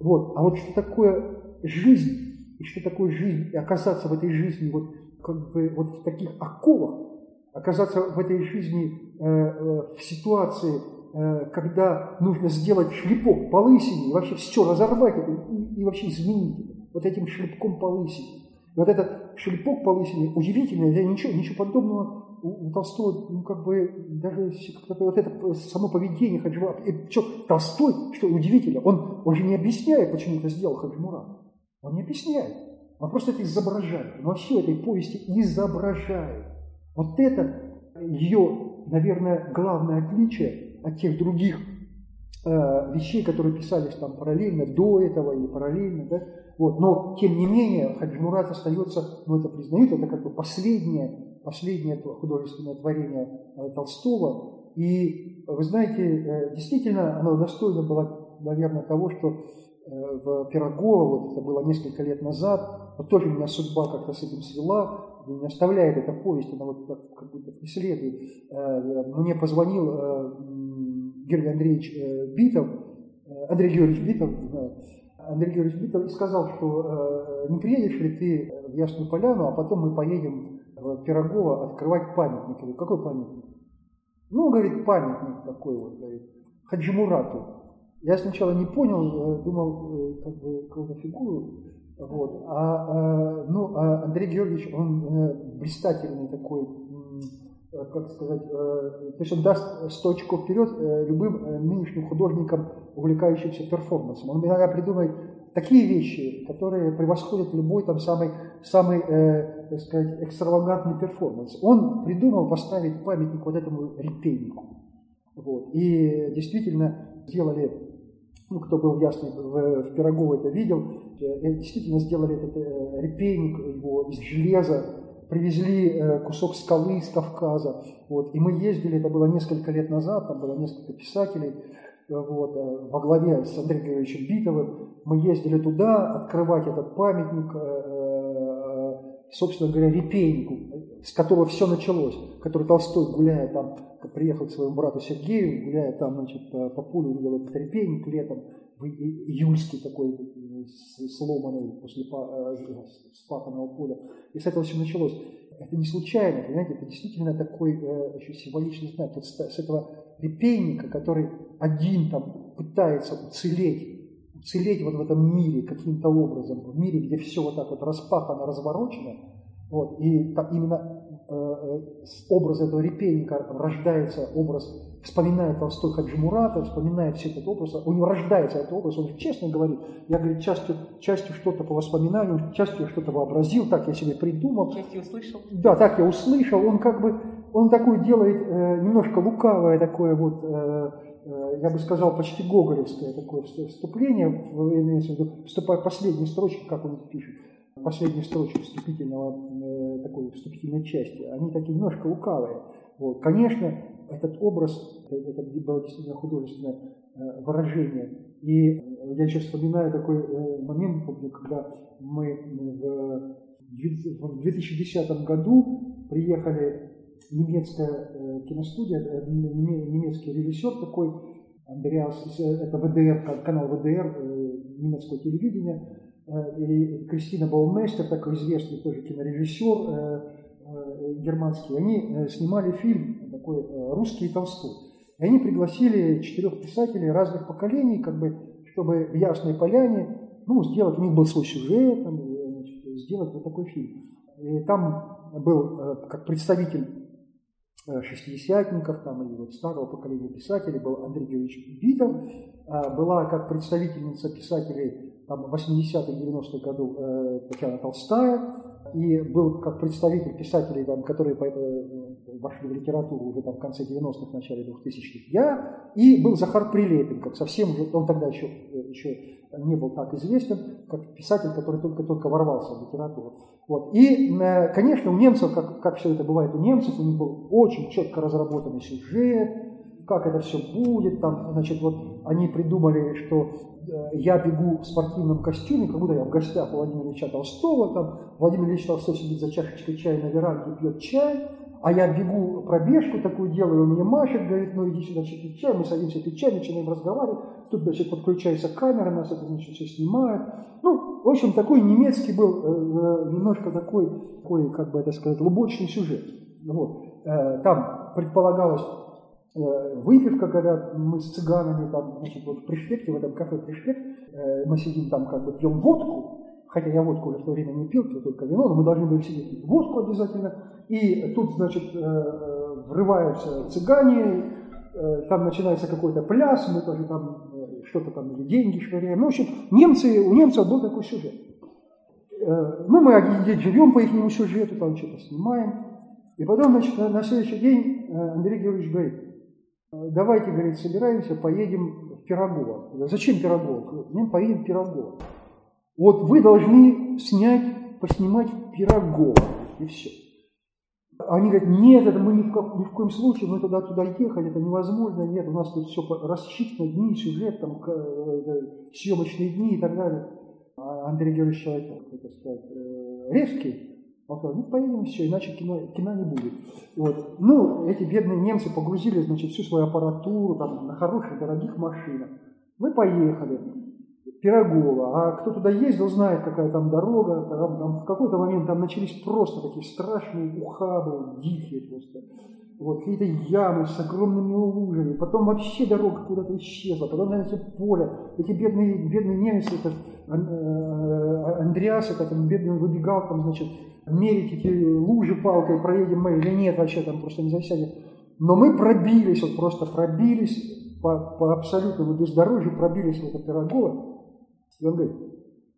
Вот. А вот что такое жизнь, и что такое жизнь, и оказаться в этой жизни вот, как бы, вот в таких оковах, оказаться в этой жизни э, э, в ситуации, Э, когда нужно сделать шлепок по лысине и вообще все разорвать это и, и вообще изменить вот этим шлепком по лысине. И вот этот шлепок по лысине удивительный, я ничего, ничего подобного у, у Толстого, ну как бы даже вот это само поведение Хаджимурата. И что, Толстой, что удивительно, он, он не объясняет, почему это сделал Хаджимурат. Он не объясняет. Он просто это изображает. Он вообще этой повести изображает. Вот это ее, наверное, главное отличие от тех других э, вещей, которые писались там параллельно, до этого или параллельно, да, вот, но тем не менее Хаджимурат остается, ну это признают, это как бы последнее, последнее художественное творение э, Толстого, и вы знаете, э, действительно оно достойно было, наверное, того, что в Пирогово, вот это было несколько лет назад, вот тоже меня судьба как-то с этим свела, не оставляет эта повесть, она вот как, как будто преследует. Э, мне позвонил э, Георгий Андреевич э, Битов, Андрей Георгиевич Битов, Андрей Георгиевич Битов и сказал, что не приедешь ли ты в Ясную Поляну, а потом мы поедем в Пирогово открывать памятник. Я говорю, какой памятник? Ну, говорит, памятник такой вот, говорит, Хаджимурату. Я сначала не понял, думал, как бы какую-то фигуру вот. А, а, ну, а Андрей Георгиевич, он э, блистательный такой, э, как сказать, э, то есть он даст 100 очков вперед любым нынешним художникам, увлекающимся перформансом. Он иногда придумает такие вещи, которые превосходят любой там самый, самый э, так сказать, экстравагантный перформанс. Он придумал поставить памятник вот этому репейнику. Вот. И действительно сделали ну, кто был ясный в, в Пирогово это видел, э, действительно сделали этот э, репейник его из железа, привезли э, кусок скалы из Кавказа. Вот. И мы ездили, это было несколько лет назад, там было несколько писателей, вот, во главе с Андреем Григорьевичем Битовым. Мы ездили туда открывать этот памятник, собственно говоря, репейнику, с которого все началось, который Толстой, гуляя там приехал к своему брату Сергею, гуляя там, значит, по, по полю, увидел этот репейник летом, июльский такой, э, сломанный после э, спаханного поля. И с этого все началось. Это не случайно, понимаете, это действительно такой э, еще символичный знак. Вот с, с этого репейника, который один там пытается уцелеть, уцелеть вот в этом мире каким-то образом, в мире, где все вот так вот распахано, разворочено, вот, и так, именно Э, э, с образа этого репейника рождается образ, вспоминает Толстой Хаджимурата, вспоминает все этот образ, у него рождается этот образ, он честно говорит, я, говорит, частью, частью что-то по воспоминаниям, частью что-то вообразил, так я себе придумал. Частью услышал? Да, так я услышал, он как бы, он такой делает э, немножко лукавое такое вот, э, я бы сказал, почти гоголевское такое вступление, вступая последние строчки, как он пишет последние строчки вступительного, э, такой вступительной части, они такие немножко лукавые. Вот. Конечно, этот образ Это было действительно художественное выражение. И я еще вспоминаю такой момент, помню, когда мы в 2010 году приехали немецкая киностудия, немецкий режиссер такой, Андреас, это ВДР, канал ВДР немецкого телевидения, и Кристина Баумейстер, такой известный тоже кинорежиссер германский, они снимали фильм такой «Русский Толстой». И они пригласили четырех писателей разных поколений, как бы, чтобы в Ясной Поляне ну, сделать, у них был свой сюжет, там, сделать вот такой фильм. И там был как представитель Э, шестидесятников там, или вот старого поколения писателей, был Андрей Георгиевич Битов, э, была как представительница писателей там, 80-х, 90-х годов э, Татьяна Толстая, и был как представитель писателей, там, которые вошли в литературу уже там, в конце 90-х, начале 2000-х, я, и был Захар Прилепин, как совсем уже, он тогда еще, еще не был так известен, как писатель, который только-только ворвался в литературу. Вот. И, э, конечно, у немцев, как, как все это бывает у немцев, у них был очень четко разработанный сюжет, как это все будет. Там, значит, вот они придумали, что э, я бегу в спортивном костюме, как будто я в гостях у Владимира Ильича Толстого, там Владимир Ильич Толстой сидит за чашечкой чая на веранде, пьет чай, а я бегу пробежку такую делаю, он мне машет, говорит, ну иди сюда, чай, мы садимся пить чай, начинаем разговаривать, тут, значит, подключается камера, нас это, значит, все снимает. Ну, в общем, такой немецкий был э, э, немножко такой, такой, как бы это сказать, лубочный сюжет. Вот. Э, там предполагалось э, выпивка, когда мы с цыганами там, значит, вот в Пришпекте, в этом кафе Пришпект, э, мы сидим там, как бы пьем водку, хотя я водку уже в то время не пил, пил только вино, но мы должны были сидеть водку обязательно, и тут, значит, э, врываются цыгане, там начинается какой-то пляс, мы тоже там что-то там, или деньги швыряем. Ну, в общем, немцы, у немцев был такой сюжет. Ну, мы один живем по их сюжету, там что-то снимаем. И потом, значит, на, на следующий день Андрей Георгиевич говорит, давайте, говорит, собираемся, поедем в Пирогово. Зачем Пирогово? Мы поедем в Пирогово. Вот вы должны снять, поснимать Пирогово, и все. Они говорят, нет, это мы ни в, ко, ни в коем случае, мы туда туда ехали, это невозможно, нет, у нас тут все рассчитано, дни, сюжет, там, э, съемочные дни и так далее. А Андрей Георгиевич человек, как это сказать, э, резкий, он сказал, ну поедем все, иначе кино, кино не будет. Вот. Ну, эти бедные немцы погрузили, значит, всю свою аппаратуру там, на хороших, дорогих машинах. Мы поехали. Пирогова, а кто туда ездил, знает, какая там дорога, там, там, в какой-то момент там начались просто такие страшные ухабы, дикие просто, вот, какие-то ямы с огромными лужами, потом вообще дорога куда-то исчезла, потом, знаете, поле, эти бедные, бедные немцы, это, э, Андреас, это там бедный выбегал, там, значит, мерить эти лужи палкой, проедем мы или нет, вообще там просто не засядет. Но мы пробились, вот просто пробились по, по абсолютному бездорожью, пробились в это Пирогово, и он говорит,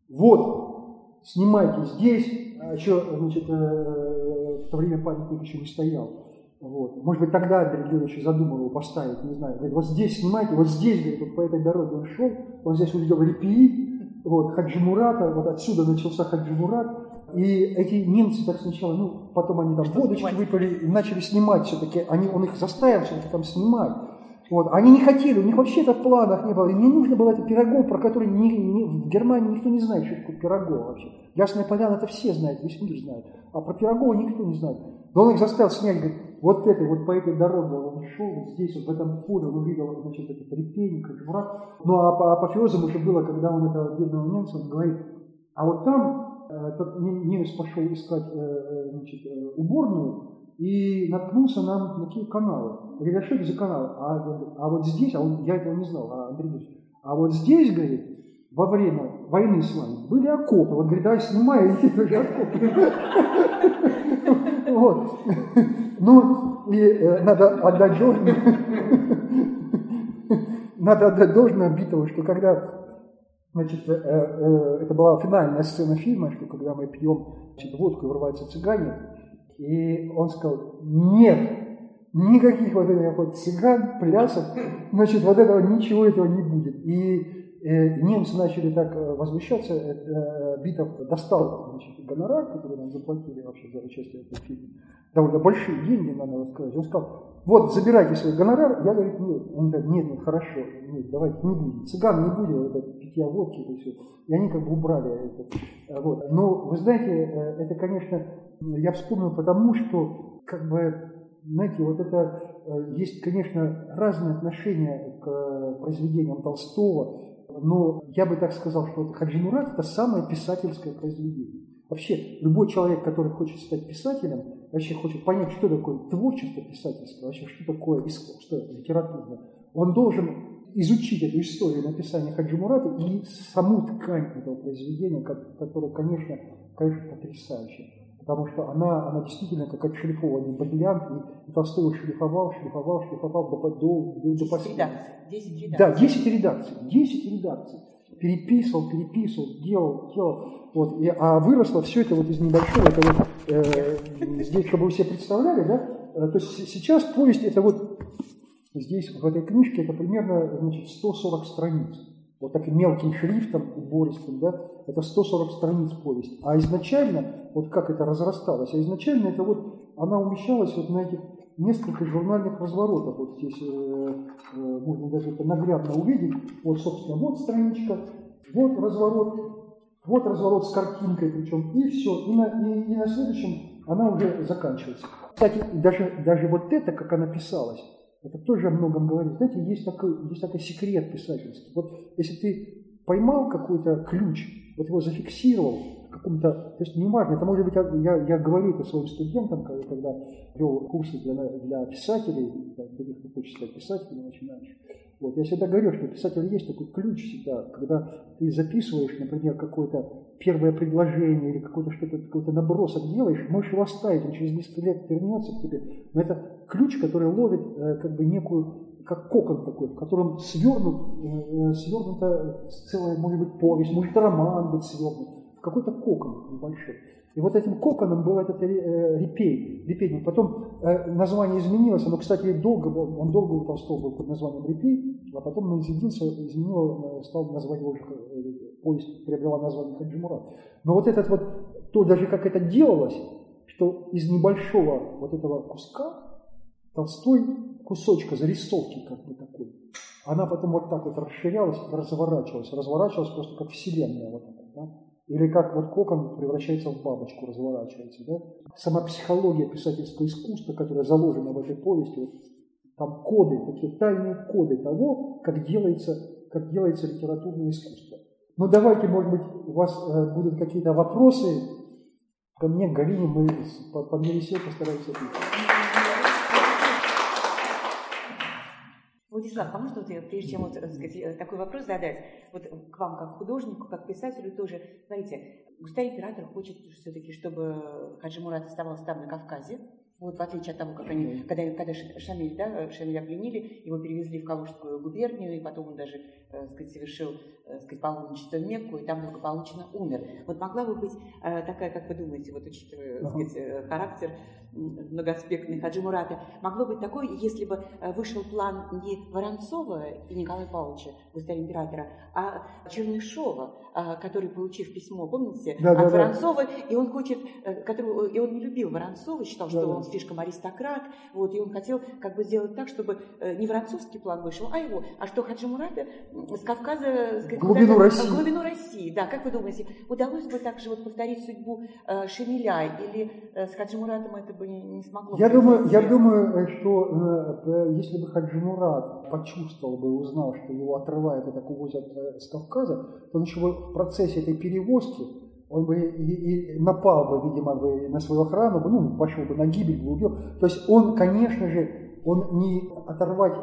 вот, снимайте здесь, а еще, значит, э, в то время памятник еще не стоял. Вот. Может быть, тогда Андрей Георгиевич задумал его поставить, не знаю. Говорит, вот здесь снимайте, вот здесь, говорит, вот по этой дороге он шел, он здесь увидел репии, вот, Хаджи Мурата, вот отсюда начался Хаджи Мурат, и эти немцы так сначала, ну, потом они там Что водочки снимать? выпали и начали снимать все-таки, они, он их заставил все-таки там снимать. Вот. Они не хотели, у них вообще это в планах не было. Им не нужно было это пирогов, про который ни, ни, в Германии никто не знает, что такое пирогов вообще. Ясная поляна это все знают, весь мир знает. А про пирогов никто не знает. Но он их заставил снять, говорит, вот это, вот по этой дороге он шел, вот здесь, вот в этом поле, он увидел, значит, этот репейник, враг. Ну а по апофеозом уже было, когда он этого бедного немца, он говорит, а вот там э, этот немец пошел искать э, э значит, уборную, и наткнулся на, на такие каналы. Говорит, а что это за канал? А, а вот здесь, а он, я этого не знал, а Андрей говорит, а вот здесь, говорит, во время войны с вами были окопы. Вот, говорит, давай снимай эти окопы. Вот. Ну, и э, надо отдать должное, надо отдать должное Битову, что когда Значит, э, э, это была финальная сцена фильма, что когда мы пьем значит, водку и врываются цыгане, и он сказал, нет, никаких вот этих вот цыган, плясок, значит, вот этого, ничего этого не будет. И э, немцы начали так э, возмущаться, э, Битов достал значит, гонорар, который нам заплатили вообще за участие в этом фильме, довольно большие деньги, надо сказать. Он сказал, вот, забирайте свой гонорар. Я говорю, нет. Он говорит, нет, нет, хорошо, нет, давайте не будем. Цыган не будем, это питья водки, это все. И они как бы убрали это. Вот. Но, вы знаете, это, конечно, я вспомнил потому, что, как бы, знаете, вот это, э, есть, конечно, разные отношения к произведениям Толстого, но я бы так сказал, что Хаджи Мурат – это самое писательское произведение. Вообще, любой человек, который хочет стать писателем, вообще хочет понять, что такое творчество писательское, вообще, что такое искусство, литература, он должен изучить эту историю написания Хаджи Мурата и саму ткань этого произведения, которая, конечно, конечно, потрясающая. Потому что она, она действительно как отшлифованный бриллиант, и, и Толстой шлифовал, шлифовал, шлифовал до, до, до, до последнего. 10 редакций. Да, 10 редакций. 10 редакций переписывал, переписывал, делал, делал. Вот, и, а выросло все это вот из небольшого, это вот, э, здесь, чтобы вы себе представляли, да, э, то есть сейчас повесть это вот здесь, в этой книжке, это примерно, значит, 140 страниц. Вот таким мелким шрифтом, убористым, да, это 140 страниц повесть. А изначально, вот как это разрасталось, а изначально это вот, она умещалась вот на этих несколько журнальных разворотов. Вот здесь э, э, можно даже это наглядно увидеть. Вот, собственно, вот страничка, вот разворот, вот разворот с картинкой причем, и все. И на, и, и на следующем она уже заканчивается. Кстати, даже, даже вот это, как она писалась, это тоже о многом говорит. Знаете, есть такой, есть такой секрет писательский. Вот если ты поймал какой-то ключ, вот его зафиксировал, каком-то, то есть неважно, это может быть, я, я говорю это своим студентам, когда, когда вел курсы для, для писателей, для тех, кто хочет стать писателем, начинающих. Вот, я всегда говорю, что у писателя есть такой ключ всегда, когда ты записываешь, например, какое-то первое предложение или какой-то что-то, какой-то набросок делаешь, можешь его оставить, он через несколько лет вернется к тебе. Но это ключ, который ловит э, как бы некую как кокон такой, в котором свернут, э, э свернута целая, может быть, повесть, может, роман быть свернут в какой-то кокон небольшой. И вот этим коконом был этот э, репей, репейник. Потом э, название изменилось, оно, кстати, долго он долго у Толстого был под названием репей, а потом он изменился, изменил, э, стал название его, поезд приобрела название Хаджимурат. Но вот этот вот, то даже как это делалось, что из небольшого вот этого куска Толстой кусочка зарисовки как бы такой, она потом вот так вот расширялась, разворачивалась, разворачивалась просто как вселенная вот так, да? Или как вот кокон превращается в бабочку, разворачивается. Да? Сама психология писательского искусства, которая заложена в этой повести, вот, там коды, такие тайные коды того, как делается, как делается литературное искусство. Но ну, давайте, может быть, у вас э, будут какие-то вопросы ко мне, Галине, мы по, по мере сил постараемся ответить. Владислав, а можно вот я, прежде чем вот, сказать, э, такой вопрос задать, вот к вам как художнику, как писателю тоже, смотрите, государь император хочет все-таки, чтобы Хаджи Мурат оставался там на Кавказе, вот в отличие от того, как они, когда, когда Шамиль, да, Шамиля пленили, его перевезли в Калужскую губернию, и потом он даже, э, сказать, совершил, э, сказать, паломничество в Мекку, и там благополучно умер. Вот могла бы быть э, такая, как вы думаете, вот учитывая, сказать, э, характер многоаспектный Хаджи Мурата, могло быть такое, если бы э, вышел план не Воронцова и Николая Павловича, государя императора, а Чернышова, который, получив письмо, помните, да, от да, Воронцова, да. и он хочет, который, и он не любил Воронцова, считал, что да, он слишком аристократ, вот, и он хотел как бы сделать так, чтобы э, не воронцовский план вышел, а его, а что Хаджи Мурата с Кавказа... Сказать, глубину России. В глубину России, да, как вы думаете, удалось бы также вот повторить судьбу э, Шамиля, или э, с Хаджи Муратом это бы не, смогло? Я думаю, я думаю, э, что э, если бы Хаджи Мурат почувствовал бы узнал, что его отрывают и так увозят э, с Кавказа, то он еще в процессе этой перевозки он бы и, и напал бы, видимо, бы на свою охрану, ну, пошел бы на гибель, бы убил. То есть он, конечно же, он не оторвать,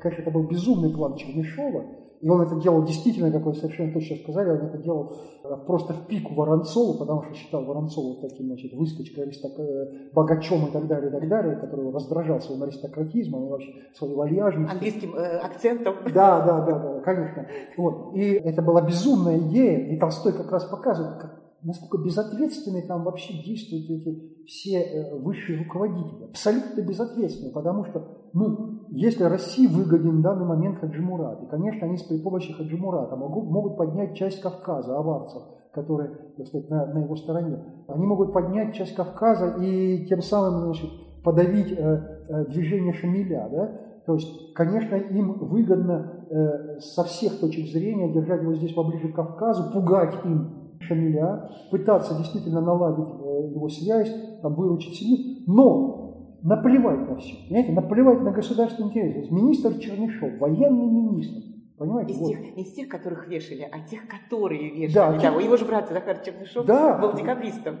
конечно, это был безумный план Чернышова, и он это делал действительно, как вы совершенно точно сказали, он это делал э, просто в пику Воронцову, потому что считал Воронцова таким, значит, выскочкой, аристок... Э, богачом и так далее, и так далее, который раздражал своим аристократизмом и вообще своей вальяжностью. Английским э, акцентом. Да, да, да, да, конечно. Вот. И это была безумная идея, и Толстой как раз показывает, как насколько безответственны там вообще действуют эти все э, высшие руководители. Абсолютно безответственны, потому что, ну, если России выгоден в данный момент Хаджимурат, и, конечно, они с при помощи Хаджимурата могут, могут поднять часть Кавказа, аварцев, которые, так сказать, на, на его стороне. Они могут поднять часть Кавказа и тем самым значит, подавить э, э, движение Шамиля. Да? То есть, конечно, им выгодно э, со всех точек зрения держать его здесь поближе к Кавказу, пугать им Шамиля, пытаться действительно наладить э, его связь, там, выручить семью, но наплевать на все, понимаете, наплевать на государственный интерес. Министр Чернышов, военный министр, Понимаете? Из вот. тех, из тех, которых вешали, а тех, которые вешали. Да, Да, тех- его же брат Захар Чернышев Да. был декабристом.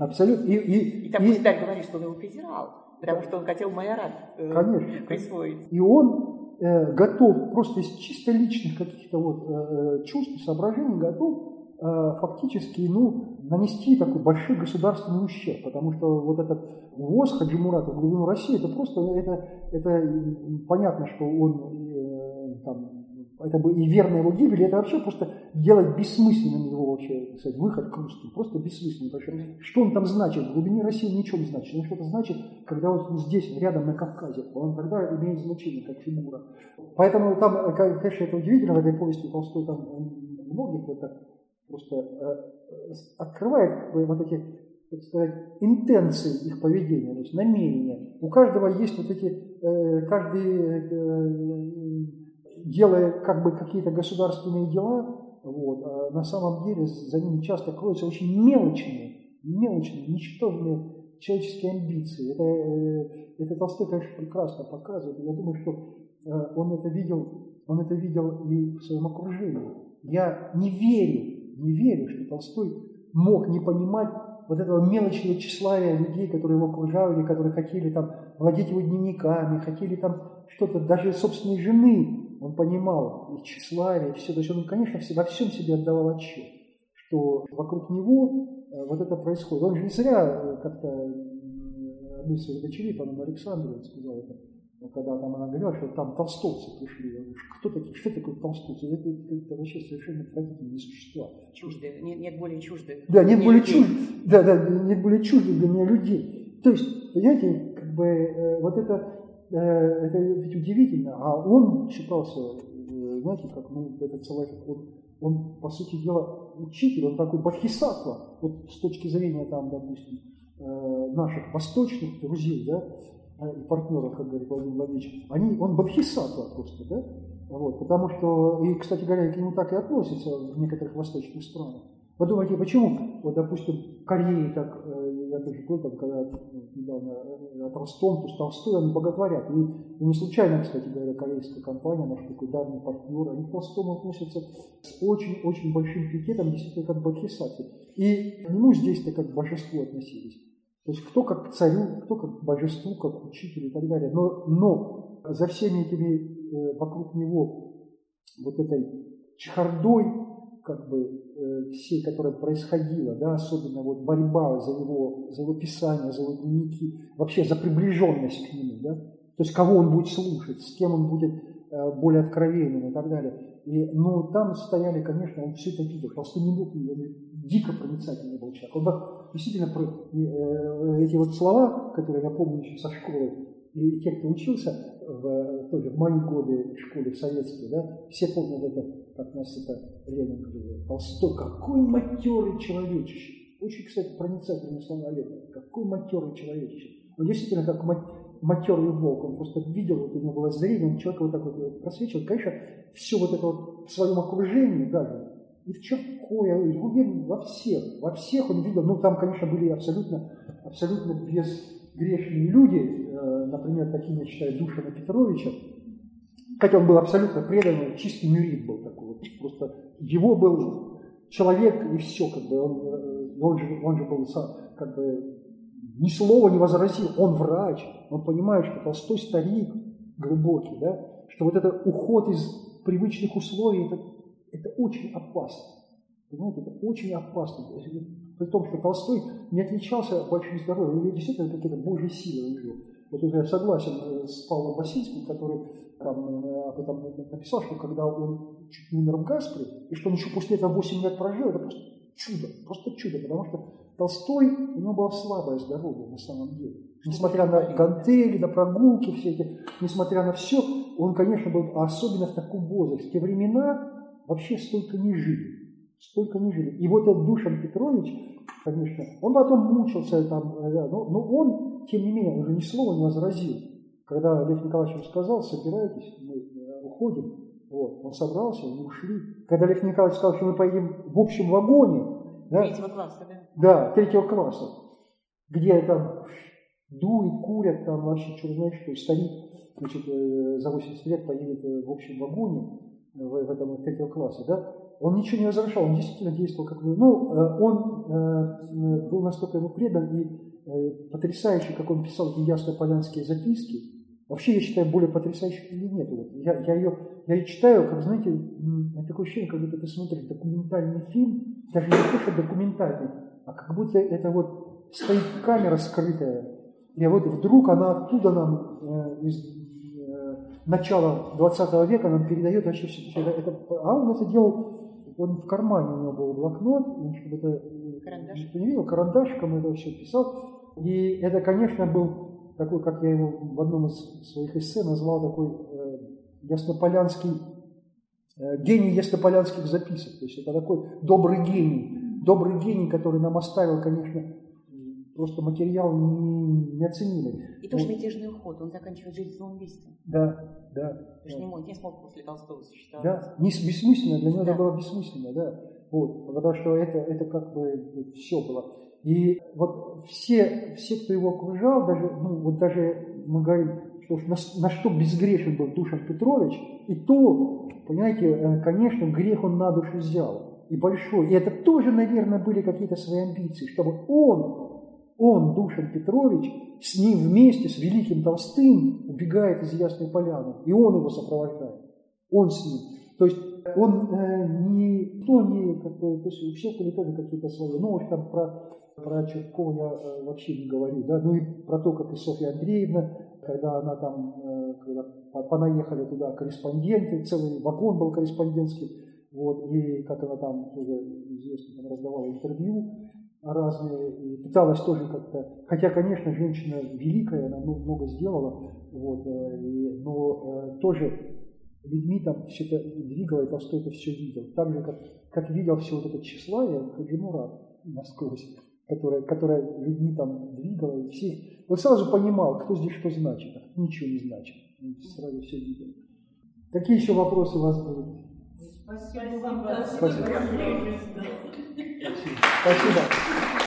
Абсолютно. И, и, И там и- государь говорит, что он его презирал, потому что он хотел майорат э, Конечно. присвоить. И он э, готов просто из чисто личных каких-то вот э, чувств соображений готов э, фактически ну, нанести такой большой государственный ущерб, потому что вот этот ввоз Хаджи Мурата в глубину России, это просто, это, это м, понятно, что он э, там, это бы и верная его гибель, это вообще просто делать бессмысленным его вообще, сказать, выход к русским, просто бессмысленно, потому что что он там значит, в глубине России ничего не значит, он что-то значит, когда вот здесь, рядом на Кавказе, он тогда имеет значение как фигура. Поэтому там, конечно, это удивительно в этой повести Толстой, там многих вот так просто э, э, открывает вот эти, так сказать, интенции их поведения, то есть намерения. У каждого есть вот эти, э, каждый э, делая как бы какие-то государственные дела, вот, а на самом деле за ними часто кроются очень мелочные, мелочные, ничтожные человеческие амбиции. Это, э, это Толстой, конечно, прекрасно показывает. Я думаю, что он это видел, он это видел и в своем окружении. Я не верю, не верю, что Толстой мог не понимать вот этого мелочного тщеславия людей, которые его окружали, которые хотели там владеть его дневниками, хотели там что-то, даже собственной жены он понимал, и тщеславие, все. То есть он, конечно, во всем себе отдавал отчет, что вокруг него э, вот это происходит. Он же не зря э, как-то одной из своих дочерей, по-моему, Александровой сказал это, когда там она говорила, что там толстовцы пришли. Я говорю, кто такие, что такое толстовцы? Это, это- это вообще совершенно отвратительные существа. Чужды, нет, нет более чуждых. Да, нет Не более людей. чуждых, да, да, нет более чуждых для меня людей. То есть, понимаете, как бы э, вот это, э, это ведь удивительно. А он считался, э, знаете, как ну, этот человек, он, он, по сути дела, учитель, он такой бодхисаттва, вот с точки зрения, там, допустим, наших восточных друзей, да, э, и партнеров, как говорит Владимир Владимирович, они, он бодхисаттва просто, да, вот, потому что, и, кстати говоря, к нему так и относятся в некоторых восточных странах. Вы думаете, почему, вот, допустим, в так, э, я тоже был там, когда ну, недавно э, о Толстом, то есть Толстой они боготворят. И, и не случайно, кстати говоря, корейская компания, наш такой давний партнер, они к Толстому относятся с очень-очень большим пикетом, действительно, как к бодхисаттве. И к нему здесь-то как к божеству относились. То есть кто как к царю, кто как к божеству, как к учителю и так далее. Но, но за всеми этими э, вокруг него вот этой чехардой, как бы э, всей, которая происходила, да, особенно вот борьба за его, за его писание, за его дневники, вообще за приближенность к нему, да, то есть кого он будет слушать, с кем он будет э, более откровенным и так далее. И, ну, там стояли, конечно, он все это видел, просто не мог, дико проницательный был человек. Он был действительно, про- э, эти вот слова, которые я помню еще со школы, и те, кто учился в, тоже в мои годы в школе, в советской, да, все помнят это, как нас это Ленин говорил, Толстой, какой матерый человечище. Очень, кстати, проницательные слова Ленина. Какой матерый человечище. Он действительно как ма- матерый волк. Он просто видел, вот у него было зрение, он человек вот так вот просвечивал. Конечно, все вот это вот в своем окружении даже, и в Чапкое, и уверен, во всех, во всех он видел, ну там, конечно, были абсолютно, абсолютно безгрешные люди, э, например, таким, я считаю, Душина Петровича, хотя он был абсолютно преданный, чистый мюрит был такой, вот, просто его был человек и все, как бы, он, э, он, же, он же был, сам, как бы, ни слова не возразил, он врач, он понимает, что Толстой старик глубокий, да, что вот этот уход из привычных условий, это, это очень опасно. Понимаете, это очень опасно. При том, что Толстой не отличался большим здоровьем, у него действительно какие-то божьи силы у него. Вот я согласен э, с Павлом Васильским, который там, э, об этом написал, что когда он чуть не умер в Гаспре, и что он еще после этого 8 лет прожил, это просто чудо, просто чудо, потому что Толстой, у него было слабое здоровье на самом деле. Несмотря на гантели, на прогулки все эти, несмотря на все, он, конечно, был, особенно в таком возрасте. Те времена вообще столько не жили. столько не жили. И вот этот Душан Петрович, конечно, он потом мучился там, да, но, но он, тем не менее, уже ни слова не возразил. Когда Лев Николаевич ему сказал, собирайтесь, мы уходим, вот, он собрался, они ушли. Когда Лев Николаевич сказал, что мы поедем в общем вагоне, да, третьего класса, да? Да, третьего класса, где там дует, курят, там вообще черт знает что, старик, значит, э, за 80 лет поедет э, в общем вагоне в, в этом третьего класса, да, он ничего не возвращал, он действительно действовал как бы, ну, э, он был настолько ему предан и потрясающий, как он писал эти ясно-полянские записки, Вообще, я считаю, более потрясающей книги нет. Вот я, я, ее, я ее читаю, как, знаете, такое ощущение, как будто ты смотришь документальный фильм, даже не то, документальный, а как будто это вот стоит камера скрытая, и вот вдруг она оттуда нам э, из э, начала 20 века нам передает вообще все это. А он это делал, он в кармане у него был блокнот, он это Карандаш. не видел, карандашиком это все писал. И это, конечно, был такой, как я его в одном из своих эссе назвал, такой э, яснополянский, э, гений яснополянских записок. То есть это такой добрый гений, добрый гений, который нам оставил, конечно, просто материал неоценимый. И тоже вот. мятежный уход, он заканчивает жизнь самоубийством. Да, да. Что да. не, мог, не смог после Толстого существовать. Да, не, бессмысленно, для него да. это было бессмысленно, да. Вот, потому что это, это как бы все было. И вот все, все, кто его окружал, даже, ну, вот даже мы говорим, что на, на что безгрешен был Душан Петрович, и то, понимаете, э, конечно, грех он на душу взял, и большой. И это тоже, наверное, были какие-то свои амбиции, чтобы он он, Душин Петрович, с ним вместе, с великим Толстым, убегает из Ясной Поляны, и он его сопровождает. Он с ним. То есть он э, не то не как бы, то есть у всех были тоже какие-то свои. Ну, уж там про, про Черткова я э, вообще не говорю, да, ну и про то, как и Софья Андреевна, когда она там, э, когда понаехали туда корреспонденты, целый вагон был корреспондентский, вот, и как она там уже известно, там раздавала интервью, разные, и пыталась тоже как-то, хотя, конечно, женщина великая, она много сделала, вот, э, и, но э, тоже людьми там все это двигало, и Толстой это все видел. Так же, как, как видел все вот это тщеславие Хаджимурат насквозь, которая, которая людьми там двигала, и всех, вот сразу понимал, кто здесь что значит, а ничего не значит. Сразу все видел. Какие еще вопросы у вас будут? Спасибо вам. Спасибо. Спасибо.